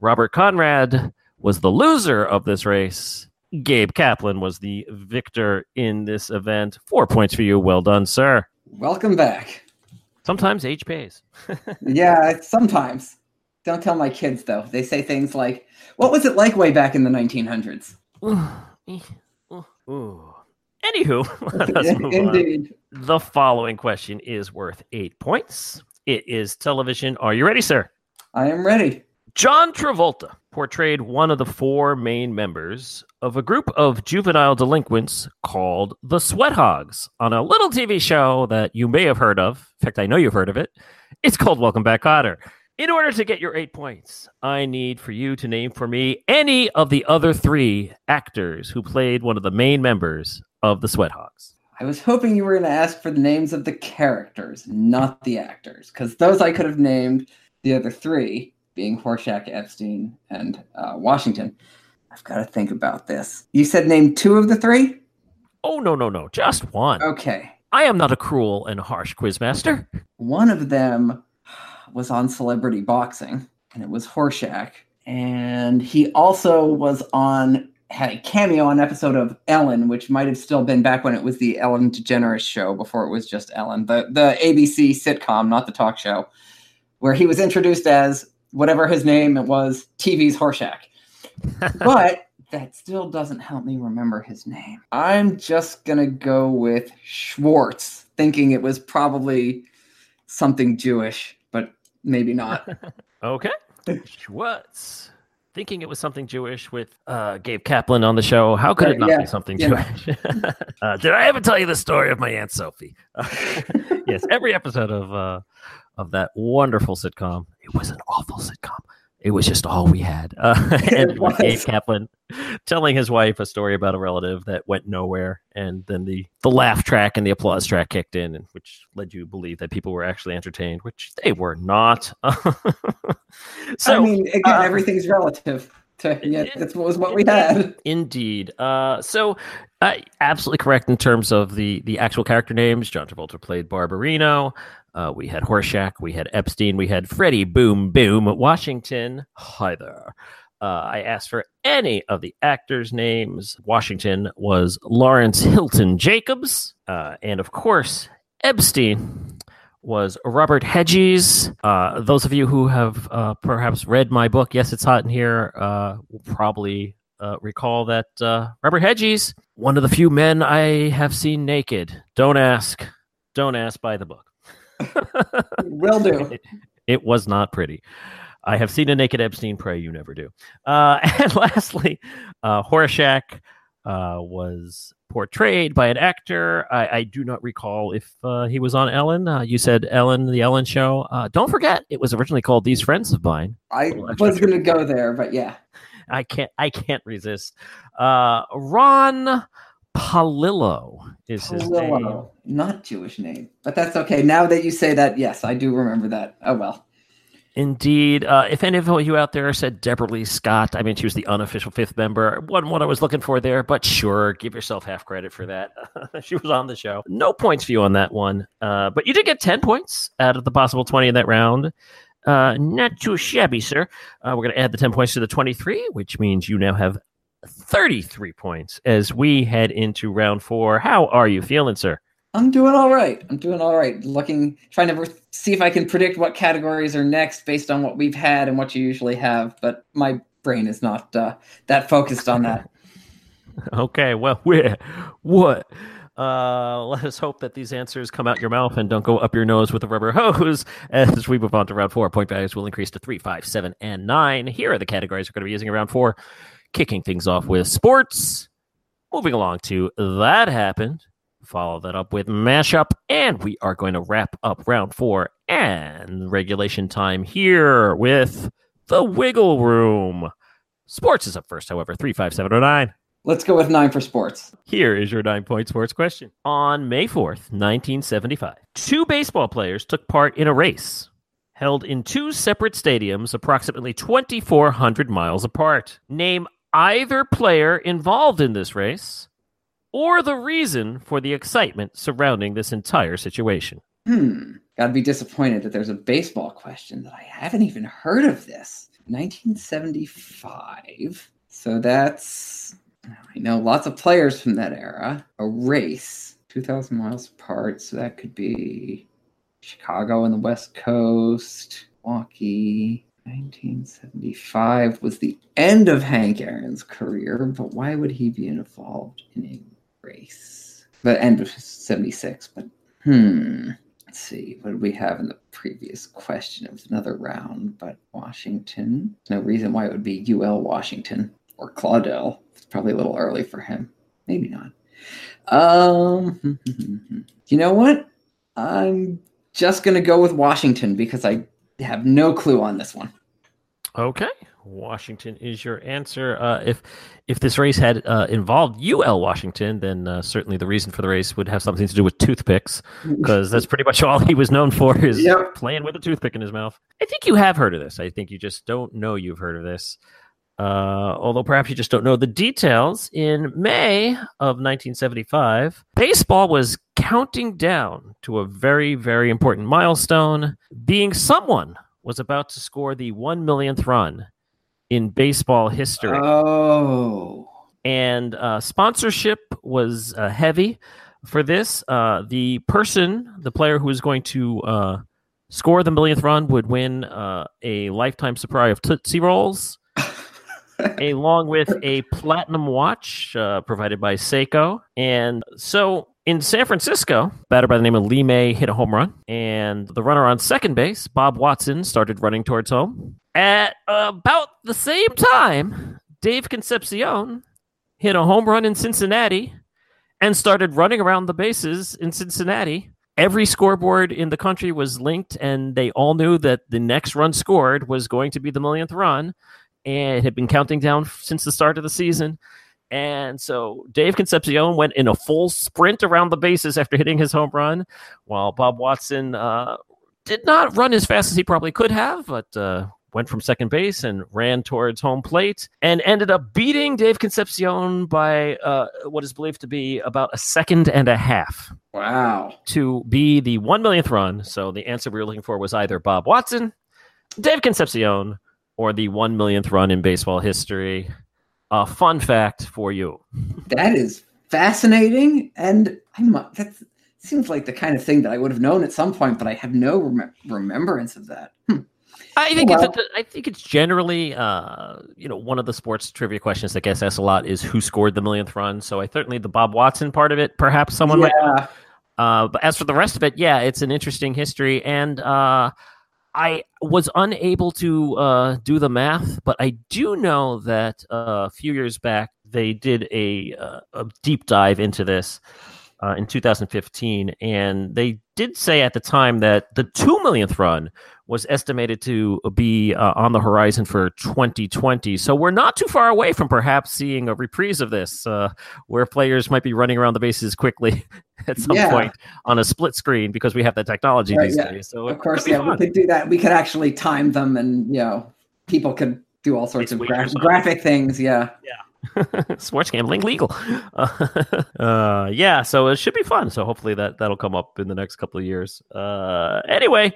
Robert Conrad was the loser of this race. Gabe Kaplan was the victor in this event. Four points for you. Well done, sir. Welcome back. Sometimes age pays. yeah, sometimes. Don't tell my kids though. They say things like, "What was it like way back in the 1900s?" Ooh. Anywho, let us move Indeed. on. The following question is worth eight points. It is television. Are you ready, sir? I am ready. John Travolta portrayed one of the four main members of a group of juvenile delinquents called the Sweat Hogs on a little TV show that you may have heard of. In fact, I know you've heard of it. It's called Welcome Back, Kotter. In order to get your eight points, I need for you to name for me any of the other three actors who played one of the main members of the Sweat Hogs. I was hoping you were going to ask for the names of the characters, not the actors, because those I could have named. The other three being Horshack, Epstein, and uh, Washington. I've got to think about this. You said name two of the three? Oh, no, no, no. Just one. Okay. I am not a cruel and harsh quizmaster. One of them was on Celebrity Boxing, and it was Horshack. And he also was on had a cameo on an episode of Ellen, which might have still been back when it was the Ellen DeGeneres show before it was just Ellen, the the ABC sitcom, not the talk show, where he was introduced as whatever his name it was, TV's Horshack. but that still doesn't help me remember his name. I'm just gonna go with Schwartz, thinking it was probably something Jewish, but maybe not. okay. Schwartz. Thinking it was something Jewish with uh, Gabe Kaplan on the show. How could it not yeah, be something yeah. Jewish? uh, did I ever tell you the story of my Aunt Sophie? yes, every episode of uh, of that wonderful sitcom. It was an awful sitcom. It was just all we had. Uh, and Gabe Kaplan telling his wife a story about a relative that went nowhere, and then the the laugh track and the applause track kicked in, and which led you to believe that people were actually entertained, which they were not. so, I mean, again, uh, everything's relative. To, yeah, was what we had. Indeed. Uh, so, uh, absolutely correct in terms of the the actual character names. John Travolta played Barbarino. Uh, we had Horshack, we had Epstein, we had Freddie Boom Boom Washington. Hi there. Uh, I asked for any of the actors' names. Washington was Lawrence Hilton Jacobs. Uh, and of course, Epstein was Robert Hegyes. Uh, those of you who have uh, perhaps read my book, Yes, It's Hot in Here, uh, will probably uh, recall that Robert Hegyes, one of the few men I have seen naked. Don't ask. Don't ask by the book. Will do. It, it, was not pretty. I have seen a naked Epstein. Pray you never do. Uh, and lastly, uh, Horshack uh, was portrayed by an actor. I, I do not recall if uh, he was on Ellen. Uh, you said Ellen, the Ellen Show. Uh, don't forget, it was originally called These Friends of Mine. I was going to go there, but yeah, I can't. I can't resist. Uh, Ron Palillo is Palillo. his name. Not Jewish name, but that's okay. Now that you say that, yes, I do remember that. Oh well. Indeed. Uh, if any of you out there said Debralee Scott, I mean, she was the unofficial fifth member. Wasn't what I was looking for there, but sure, give yourself half credit for that. she was on the show. No points for you on that one, uh, but you did get 10 points out of the possible 20 in that round. Uh, not too shabby, sir. Uh, we're going to add the 10 points to the 23, which means you now have 33 points as we head into round four. How are you feeling, sir? I'm doing all right. I'm doing all right. Looking, trying to see if I can predict what categories are next based on what we've had and what you usually have. But my brain is not uh, that focused on that. okay. Well, we're what? Uh, let us hope that these answers come out your mouth and don't go up your nose with a rubber hose. As we move on to round four, point values will increase to three, five, seven, and nine. Here are the categories we're going to be using in round four kicking things off with sports. Moving along to That Happened. Follow that up with Mashup. And we are going to wrap up round four and regulation time here with The Wiggle Room. Sports is up first, however, 35709. Let's go with nine for sports. Here is your nine point sports question. On May 4th, 1975, two baseball players took part in a race held in two separate stadiums approximately 2,400 miles apart. Name either player involved in this race or the reason for the excitement surrounding this entire situation. Hmm. Gotta be disappointed that there's a baseball question that I haven't even heard of this. 1975. So that's, I know lots of players from that era. A race, 2,000 miles apart. So that could be Chicago and the West Coast, Milwaukee. 1975 was the end of Hank Aaron's career, but why would he be involved in a race? The end of 76, but hmm. Let's see, what did we have in the previous question? It was another round, but Washington. No reason why it would be UL Washington or Claudell. It's probably a little early for him. Maybe not. Um, you know what? I'm just going to go with Washington because I have no clue on this one. Okay. Washington is your answer. Uh, if if this race had uh, involved UL Washington, then uh, certainly the reason for the race would have something to do with toothpicks, because that's pretty much all he was known for is Yep. playing with a toothpick in his mouth. I think you have heard of this. I think you just don't know you've heard of this. Uh, although perhaps you just don't know the details. In May of 1975, baseball was counting down to a very, very important milestone, being someone was about to score the one millionth run in baseball history. Oh. and uh, sponsorship was uh, heavy for this. Uh, the person, the player who was going to uh, score the millionth run, would win uh, a lifetime supply of Tootsie Rolls, along with a platinum watch uh, provided by Seiko. And so in San Francisco, batter by the name of Lee May hit a home run, and the runner on second base, Bob Watson, started running towards home. At about the same time, Dave Concepcion hit a home run in Cincinnati and started running around the bases in Cincinnati. Every scoreboard in the country was linked, and they all knew that the next run scored was going to be the millionth run, and it had been counting down since the start of the season. And so Dave Concepcion went in a full sprint around the bases after hitting his home run, while Bob Watson uh, did not run as fast as he probably could have, but uh, went from second base and ran towards home plate and ended up beating Dave Concepcion by uh, what is believed to be about a second and a half Wow. to be the one millionth run. So the answer we were looking for was either Bob Watson, Dave Concepcion, or the one millionth run in baseball history. A fun fact for you. That is fascinating, and I'm that seems like the kind of thing that I would have known at some point, but I have no rem- remembrance of that. Hmm. I think well. it's a, I think it's generally uh, you know one of the sports trivia questions that gets asked a lot is who scored the millionth run. So I certainly the Bob Watson part of it, perhaps someone might Uh, but as for the rest of it, yeah, it's an interesting history, and uh, I was unable to uh, do the math, but I do know that uh, a few years back they did a, uh, a deep dive into this uh, in 2015, and they did say at the time that the two millionth run was estimated to be uh, on the horizon for 2020. So we're not too far away from perhaps seeing a reprise of this, uh, where players might be running around the bases quickly at some Yeah. point on a split screen because we have that technology Right, these yeah. days. So of course, yeah, we could do that. We could actually time them, and you know, people could do all sorts It's of gra- graphic things. Yeah, yeah. sports gambling legal. Uh, yeah, so it should be fun. So hopefully that that'll come up in the next couple of years. Uh, anyway,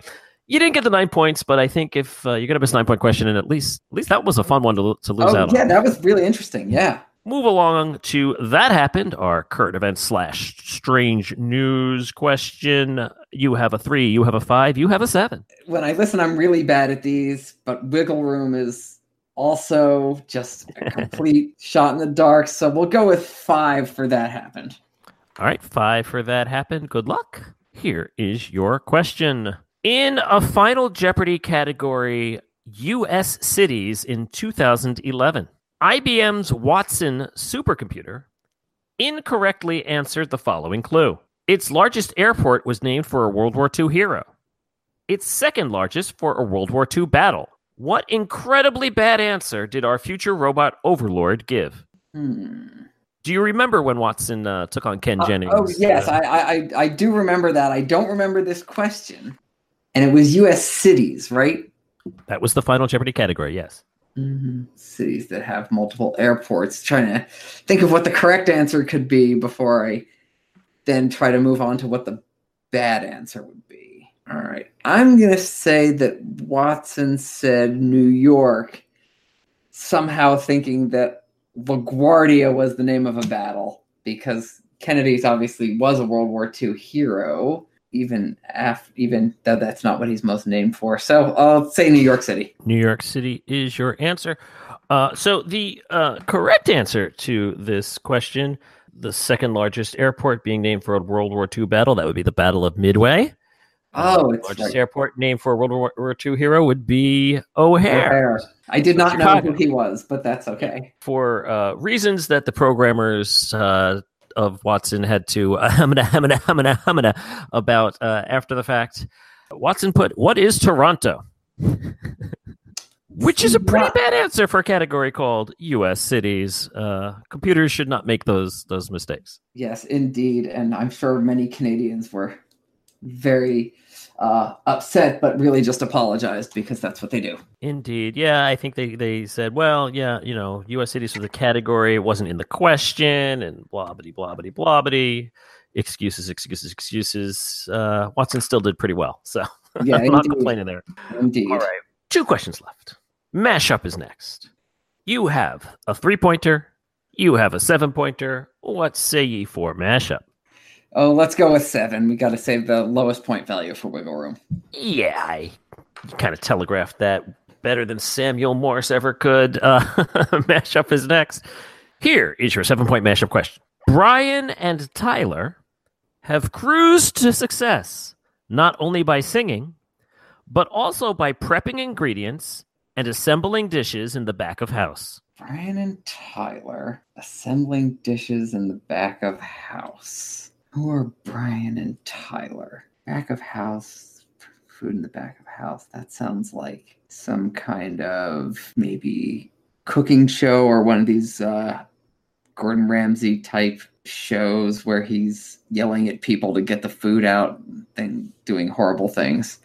you didn't get the nine points, but I think if uh, you're gonna miss nine point question, and at least at least that was a fun one to, to lose Oh, out yeah, on. that was really interesting. Yeah. Move along to that happened. Our current event slash strange news question. You have a three. You have a five. You have a seven. When I listen, I'm really bad at these, but Wiggle Room is also just a complete shot in the dark. So we'll go with five for that happened. All right, five for that happened. Good luck. Here is your question. In a final Jeopardy category, U.S. cities in 2011, IBM's Watson supercomputer incorrectly answered the following clue Its largest airport was named for a World War II hero, its second largest for a World War II battle. What incredibly bad answer did our future robot overlord give? Hmm. Do you remember when Watson uh, took on Ken Uh, Jennings? oh yes, I, I I- I do remember that. I don't remember this question, and it was U.S. cities, right? That was the final Jeopardy category, yes. Mhm. Cities that have multiple airports. Trying to think of what the correct answer could be before I then try to move on to what the bad answer would be. All right. I'm going to say that Watson said New York, somehow thinking that LaGuardia was the name of a battle because Kennedy's obviously was a World War II hero, even after, even though that's not what he's most named for. So I'll say New York City. New York City is your answer. Uh, so the uh, correct answer to this question, the second largest airport being named for a World War II battle, that would be the Battle of Midway. Oh, the it's largest right. airport named for a World War II hero would be O'Hare. O'Hare. I did not know who he was, but that's okay. For uh, reasons that the programmers uh, of Watson had to uh, hamina, hamina, hamina, hamina about uh, after the fact, Watson put, What is Toronto? Which is a pretty bad answer for a category called U.S. cities. Uh, computers should not make those those mistakes. Yes, indeed. And I'm sure many Canadians were very uh, upset, but really just apologized because that's what they do. Indeed, yeah, I think they, they said, well, yeah, you know, U.S. cities was a category, it wasn't in the question, and blah bitty blah bitty blah bitty. Excuses, excuses, excuses. Uh, Watson still did pretty well, so Yeah, I'm not complaining there. Indeed. All right, two questions left. Mashup is next. You have a three pointer. You have a seven pointer. What say ye for mashup? Oh, let's go with seven. We got to save the lowest point value for wiggle room. Yeah, I kind of telegraphed that better than Samuel Morse ever could. Uh, mashup is next. Here is your seven point mashup question. Brian and Tyler have cruised to success not only by singing, but also by prepping ingredients and assembling dishes in the back of house. Brian and Tyler assembling dishes in the back of house. Are Brian and Tyler? Back of house, food in the back of house. That sounds like some kind of maybe cooking show or one of these uh, Gordon Ramsay type shows where he's yelling at people to get the food out and doing horrible things.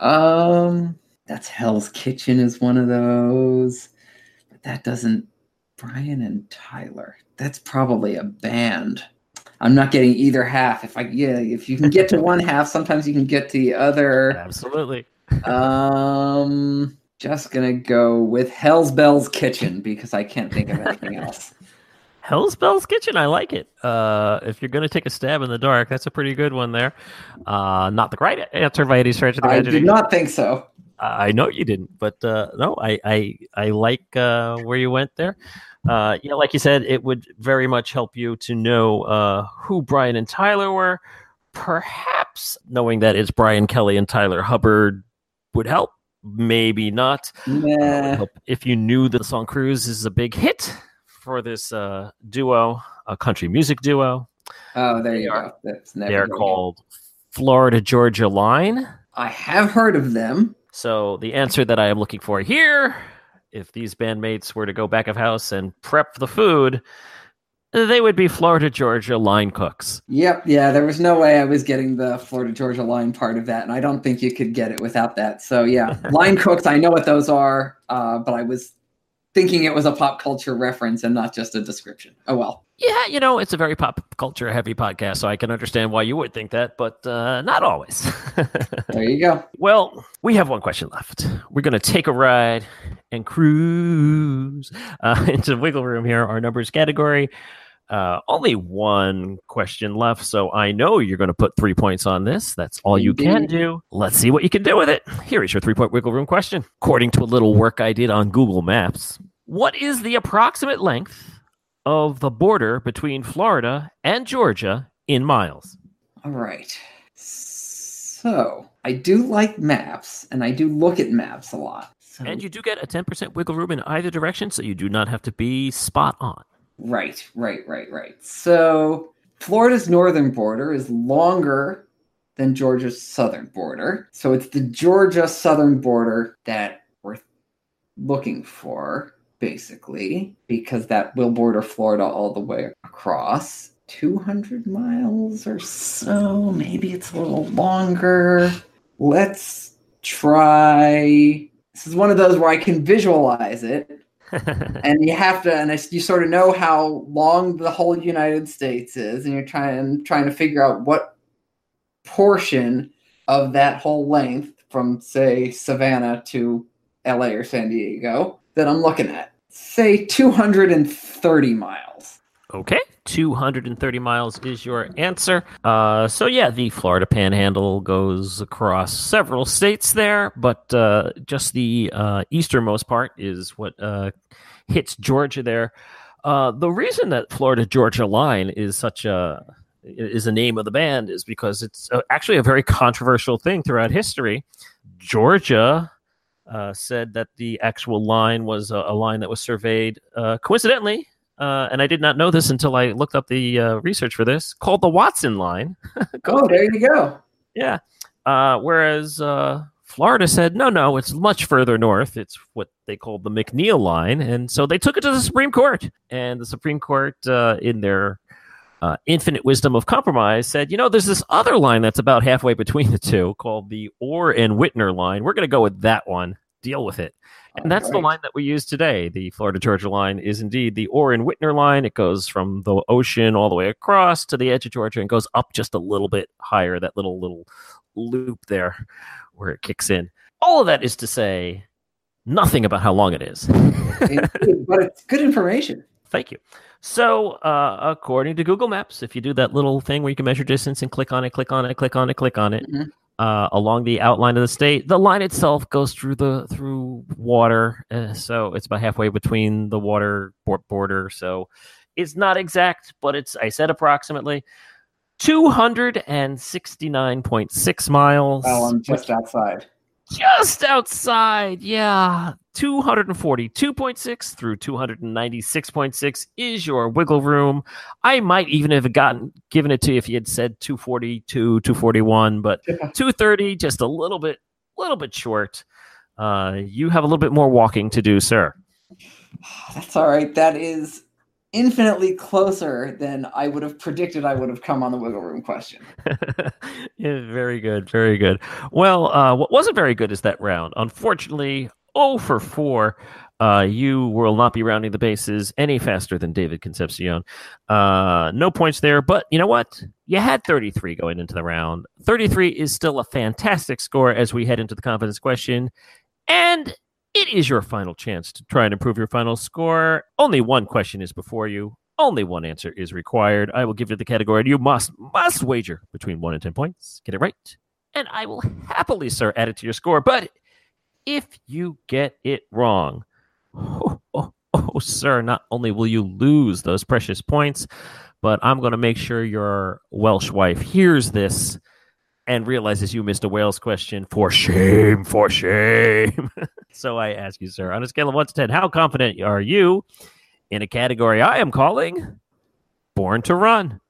Um, that's Hell's Kitchen is one of those but that doesn't Brian and Tyler. That's probably a band. I'm not getting either half. If I yeah, if you can get to one half, sometimes you can get to the other. Absolutely. Um just gonna go with Hell's Bells Kitchen because I can't think of anything else. Hell's Bells Kitchen, I like it. Uh, if you're going to take a stab in the dark, that's a pretty good one there. Uh, not the right answer by any stretch of the imagination. I did not think so. I know you didn't, but uh, no, I I, I like uh, where you went there. Uh, yeah, like you said, it would very much help you to know uh, who Brian and Tyler were. Perhaps knowing that it's Brian Kelly and Tyler Hubbard would help. Maybe not. Help if you knew that the song "Cruise" is a big hit for this uh, duo, a country music duo. Oh, there They you are- go. That's never They're called Florida Georgia Line. I have heard of them. So the answer that I am looking for here, if these bandmates were to go back of house and prep the food, they would be Florida Georgia line cooks. Yep, yeah, there was no way I was getting the Florida Georgia line part of that, and I don't think you could get it without that. So yeah, line cooks, I know what those are, uh, but I was thinking it was a pop culture reference and not just a description. Oh well. Yeah, you know, it's a very pop culture heavy podcast, so I can understand why you would think that, but uh, not always. There you go. Well, we have one question left. We're going to take a ride and cruise uh, into the Wiggle Room here, our numbers category. Uh, only one question left, so I know you're going to put three points on this. That's all you can do. Let's see what you can do with it. Here is your three point Wiggle Room question. According to a little work I did on Google Maps, what is the approximate length of the border between Florida and Georgia in miles? All right. So I do like maps, and I do look at maps a lot. So, And you do get a 10% wiggle room in either direction, so you do not have to be spot on. Right, right, right, right. So Florida's northern border is longer than Georgia's southern border. So it's the Georgia southern border that we're looking for, basically, because that will border Florida all the way across. 200 miles or so. Maybe it's a little longer. Let's try this is one of those where I can visualize it, and you have to, and you sort of know how long the whole United States is, and you're trying trying to figure out what portion of that whole length from say Savannah to LA or San Diego that I'm looking at. Say 230 miles. Okay, 230 miles is your answer. Uh, so, yeah, the Florida Panhandle goes across several states there, but uh, just the uh, easternmost part is what uh, hits Georgia there. Uh, the reason that Florida Georgia line is such a is the name of the band is because it's uh, actually a very controversial thing throughout history. Georgia said that the actual line was a, a line that was surveyed coincidentally, uh, and I did not know this until I looked up the uh, research for this, called the Watson line. oh, there you go. Yeah. Uh, whereas Florida said, no, no, it's much further north. It's what they called the McNeil line. And so they took it to the Supreme Court. And the Supreme Court, in their uh, infinite wisdom of compromise said, you know, there's this other line that's about halfway between the two called the Orr and Whitner line. We're going to go with that one. Deal with it. And that's right. the line that we use today. The Florida Georgia line is indeed the Orrin Whitner line. It goes from the ocean all the way across to the edge of Georgia and goes up just a little bit higher, that little, little loop there where it kicks in. All of that is to say nothing about how long it is. but it's good information. Thank you. So, uh, according to Google Maps, if you do that little thing where you can measure distance and click on it, click on it, click on it, click on it, mm-hmm. Uh, along the outline of the state, the line itself goes through the through water, uh, so it's about halfway between the water border. So, it's not exact, but it's I said approximately. 269.6 miles. Oh, I'm just outside just outside. Yeah. 242.6 through 296.6 is your wiggle room. I might even have gotten given it to you if you had said 242, 241, but 230 just a little bit little bit short. Uh, you have a little bit more walking to do, sir. That's all right. That is infinitely closer than I would have predicted I would have come on the wiggle room question. yeah, very good, very good. Well, uh, what wasn't very good is that round. Unfortunately, 0 for 4. Uh, you will not be rounding the bases any faster than David Concepcion. Uh, no points there, but you know what? You had 33 going into the round. 33 is still a fantastic score as we head into the confidence question. And it is your final chance to try and improve your final score. Only one question is before you. Only one answer is required. I will give you the category, and you must must wager between one and ten points. Get it right, and I will happily, sir, add it to your score. But if you get it wrong, oh, oh, oh sir, not only will you lose those precious points, but I'm going to make sure your Welsh wife hears this and realizes you missed a Wales question. For shame, for shame. so I ask you, sir, on a scale of one to 10, how confident are you in a category I am calling Born to Run?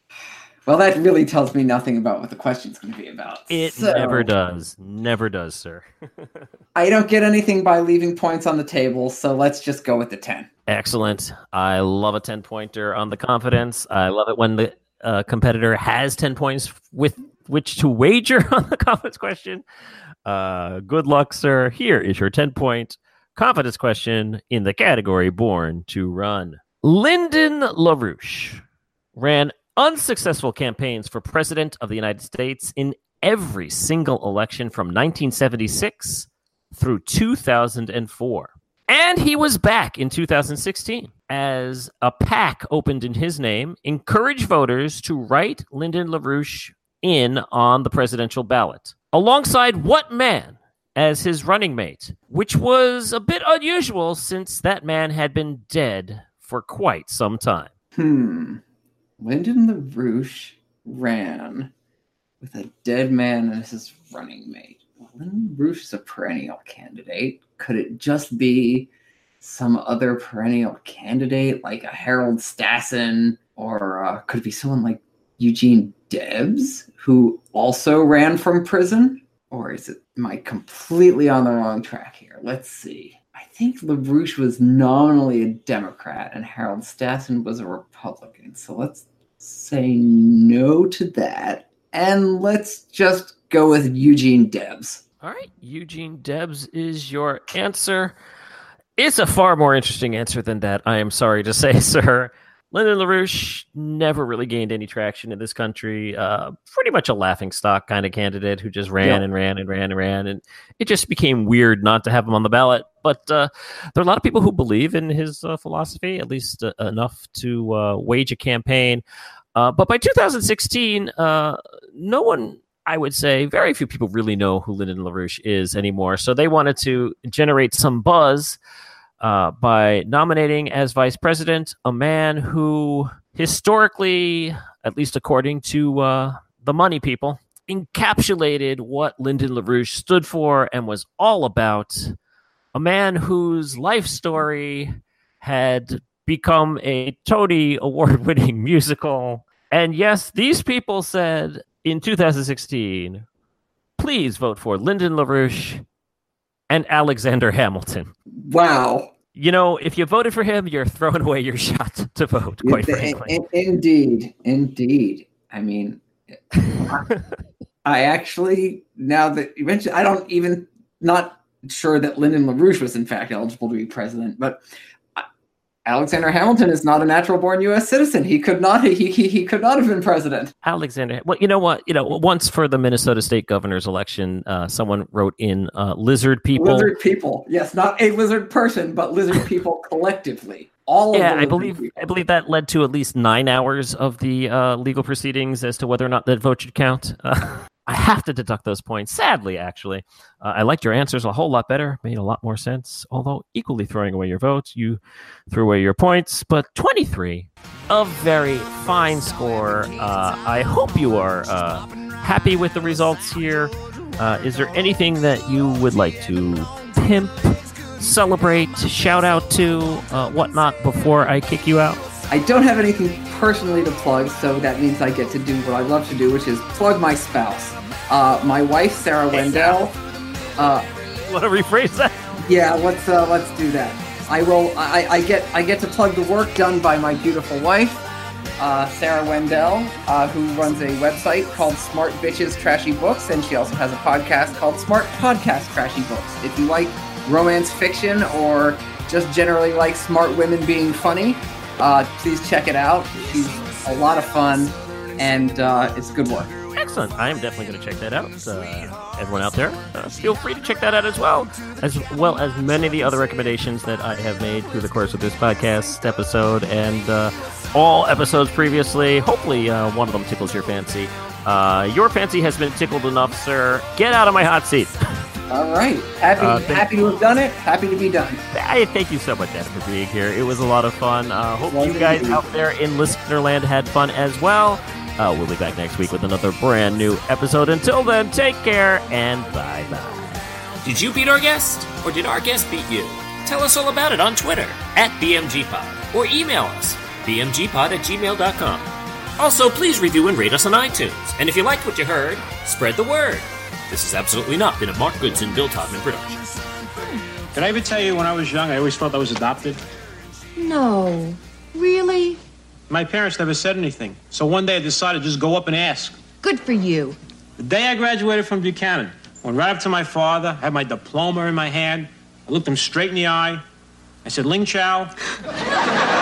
Well, that really tells me nothing about what the question's going to be about. It so, never does. Never does, sir. I don't get anything by leaving points on the table, so let's just go with the 10. Excellent. I love a 10 pointer on the confidence. I love it when the uh, competitor has 10 points with which to wager on the confidence question. Uh, good luck, sir. Here is your 10 point confidence question in the category Born to Run. Lyndon LaRouche ran unsuccessful campaigns for president of the United States in every single election from 1976 through 2004. And he was back in 2016 as a PAC opened in his name, encouraged voters to write Lyndon LaRouche in on the presidential ballot. Alongside what man as his running mate, which was a bit unusual since that man had been dead for quite some time. Hmm. Lyndon LaRouche ran with a dead man as his running mate. Well, Lyndon LaRouche is a perennial candidate. Could it just be some other perennial candidate like a Harold Stassen? Or uh, could it be someone like Eugene Debs, who also ran from prison? Or is it, am I completely on the wrong track here? Let's see. I think LaRouche was nominally a Democrat and Harold Stassen was a Republican. So let's say no to that. And let's just go with Eugene Debs. All right, Eugene Debs is your answer. It's a far more interesting answer than that, I am sorry to say, sir. Lyndon LaRouche never really gained any traction in this country. Uh, pretty much a laughing stock kind of candidate who just ran yeah. and ran and ran and ran. And it just became weird not to have him on the ballot. But uh, there are a lot of people who believe in his uh, philosophy, at least uh, enough to uh, wage a campaign. Uh, but by 2016, no one I would say very few people really know who Lyndon LaRouche is anymore. So they wanted to generate some buzz uh, by nominating as vice president a man who historically, at least according to uh, the money people, encapsulated what Lyndon LaRouche stood for and was all about. A man whose life story had become a Tony award winning musical. And yes, these people said in 2016, please vote for Lyndon LaRouche and Alexander Hamilton. Wow. You know, if you voted for him, you're throwing away your shot to vote, quite frankly. indeed. Indeed. I mean, I actually, now that you mentioned, I don't even, not sure that Lyndon LaRouche was in fact eligible to be president, but Alexander Hamilton is not a natural born U.S. citizen. He could not. He, he he could not have been president. Alexander. Well, you know what? You know, once for the Minnesota State governor's election, uh, someone wrote in uh, "lizard people." Lizard people. Yes, not a lizard person, but lizard people collectively. All. Yeah, I believe. People. I believe that led to at least nine hours of the uh, legal proceedings as to whether or not that vote should count. I have to deduct those points. Sadly, actually, uh, I liked your answers a whole lot better. Made a lot more sense. Although equally throwing away your votes, you threw away your points. But 23, a very fine score. Uh, I hope you are uh, happy with the results here. Uh, is there anything that you would like to pimp, celebrate, shout out to, uh, whatnot before I kick you out? I don't have anything personally to plug, so that means I get to do what I love to do, which is plug my spouse. Uh, my wife, Sarah Wendell. Uh, Want to rephrase that? Yeah, let's uh, let's do that. I will. I, I get I get to plug the work done by my beautiful wife, uh, Sarah Wendell, uh, who runs a website called Smart Bitches Trashy Books, and she also has a podcast called Smart Podcast Trashy Books. If you like romance fiction or just generally like smart women being funny, uh, please check it out. She's a lot of fun, and uh, it's good work. Excellent. I am definitely going to check that out. Uh, everyone out there, uh, feel free to check that out as well, as well as many of the other recommendations that I have made through the course of this podcast episode and uh, all episodes previously. Hopefully, uh, one of them tickles your fancy. Uh, your fancy has been tickled enough, sir. Get out of my hot seat. All right. Happy, uh, happy to have done it. Happy to be done. I thank you so much, Ed, for being here. It was a lot of fun. Uh, hope you guys out there in Listenerland had fun as well. Uh, we'll be back next week with another brand new episode. Until then, take care and bye bye. Did you beat our guest, or did our guest beat you? Tell us all about it on Twitter at BMGPod or email us bmgpod at gmail.com. Also, please review and rate us on iTunes. And if you liked what you heard, spread the word. This has absolutely not been a Mark Goodson, Bill Todman production. Did I ever tell you when I was young, I always thought I was adopted? No. Really? My parents never said anything. So one day I decided to just go up and ask. Good for you. The day I graduated from Buchanan, went right up to my father, had my diploma in my hand. I looked him straight in the eye. I said, Ling Chow.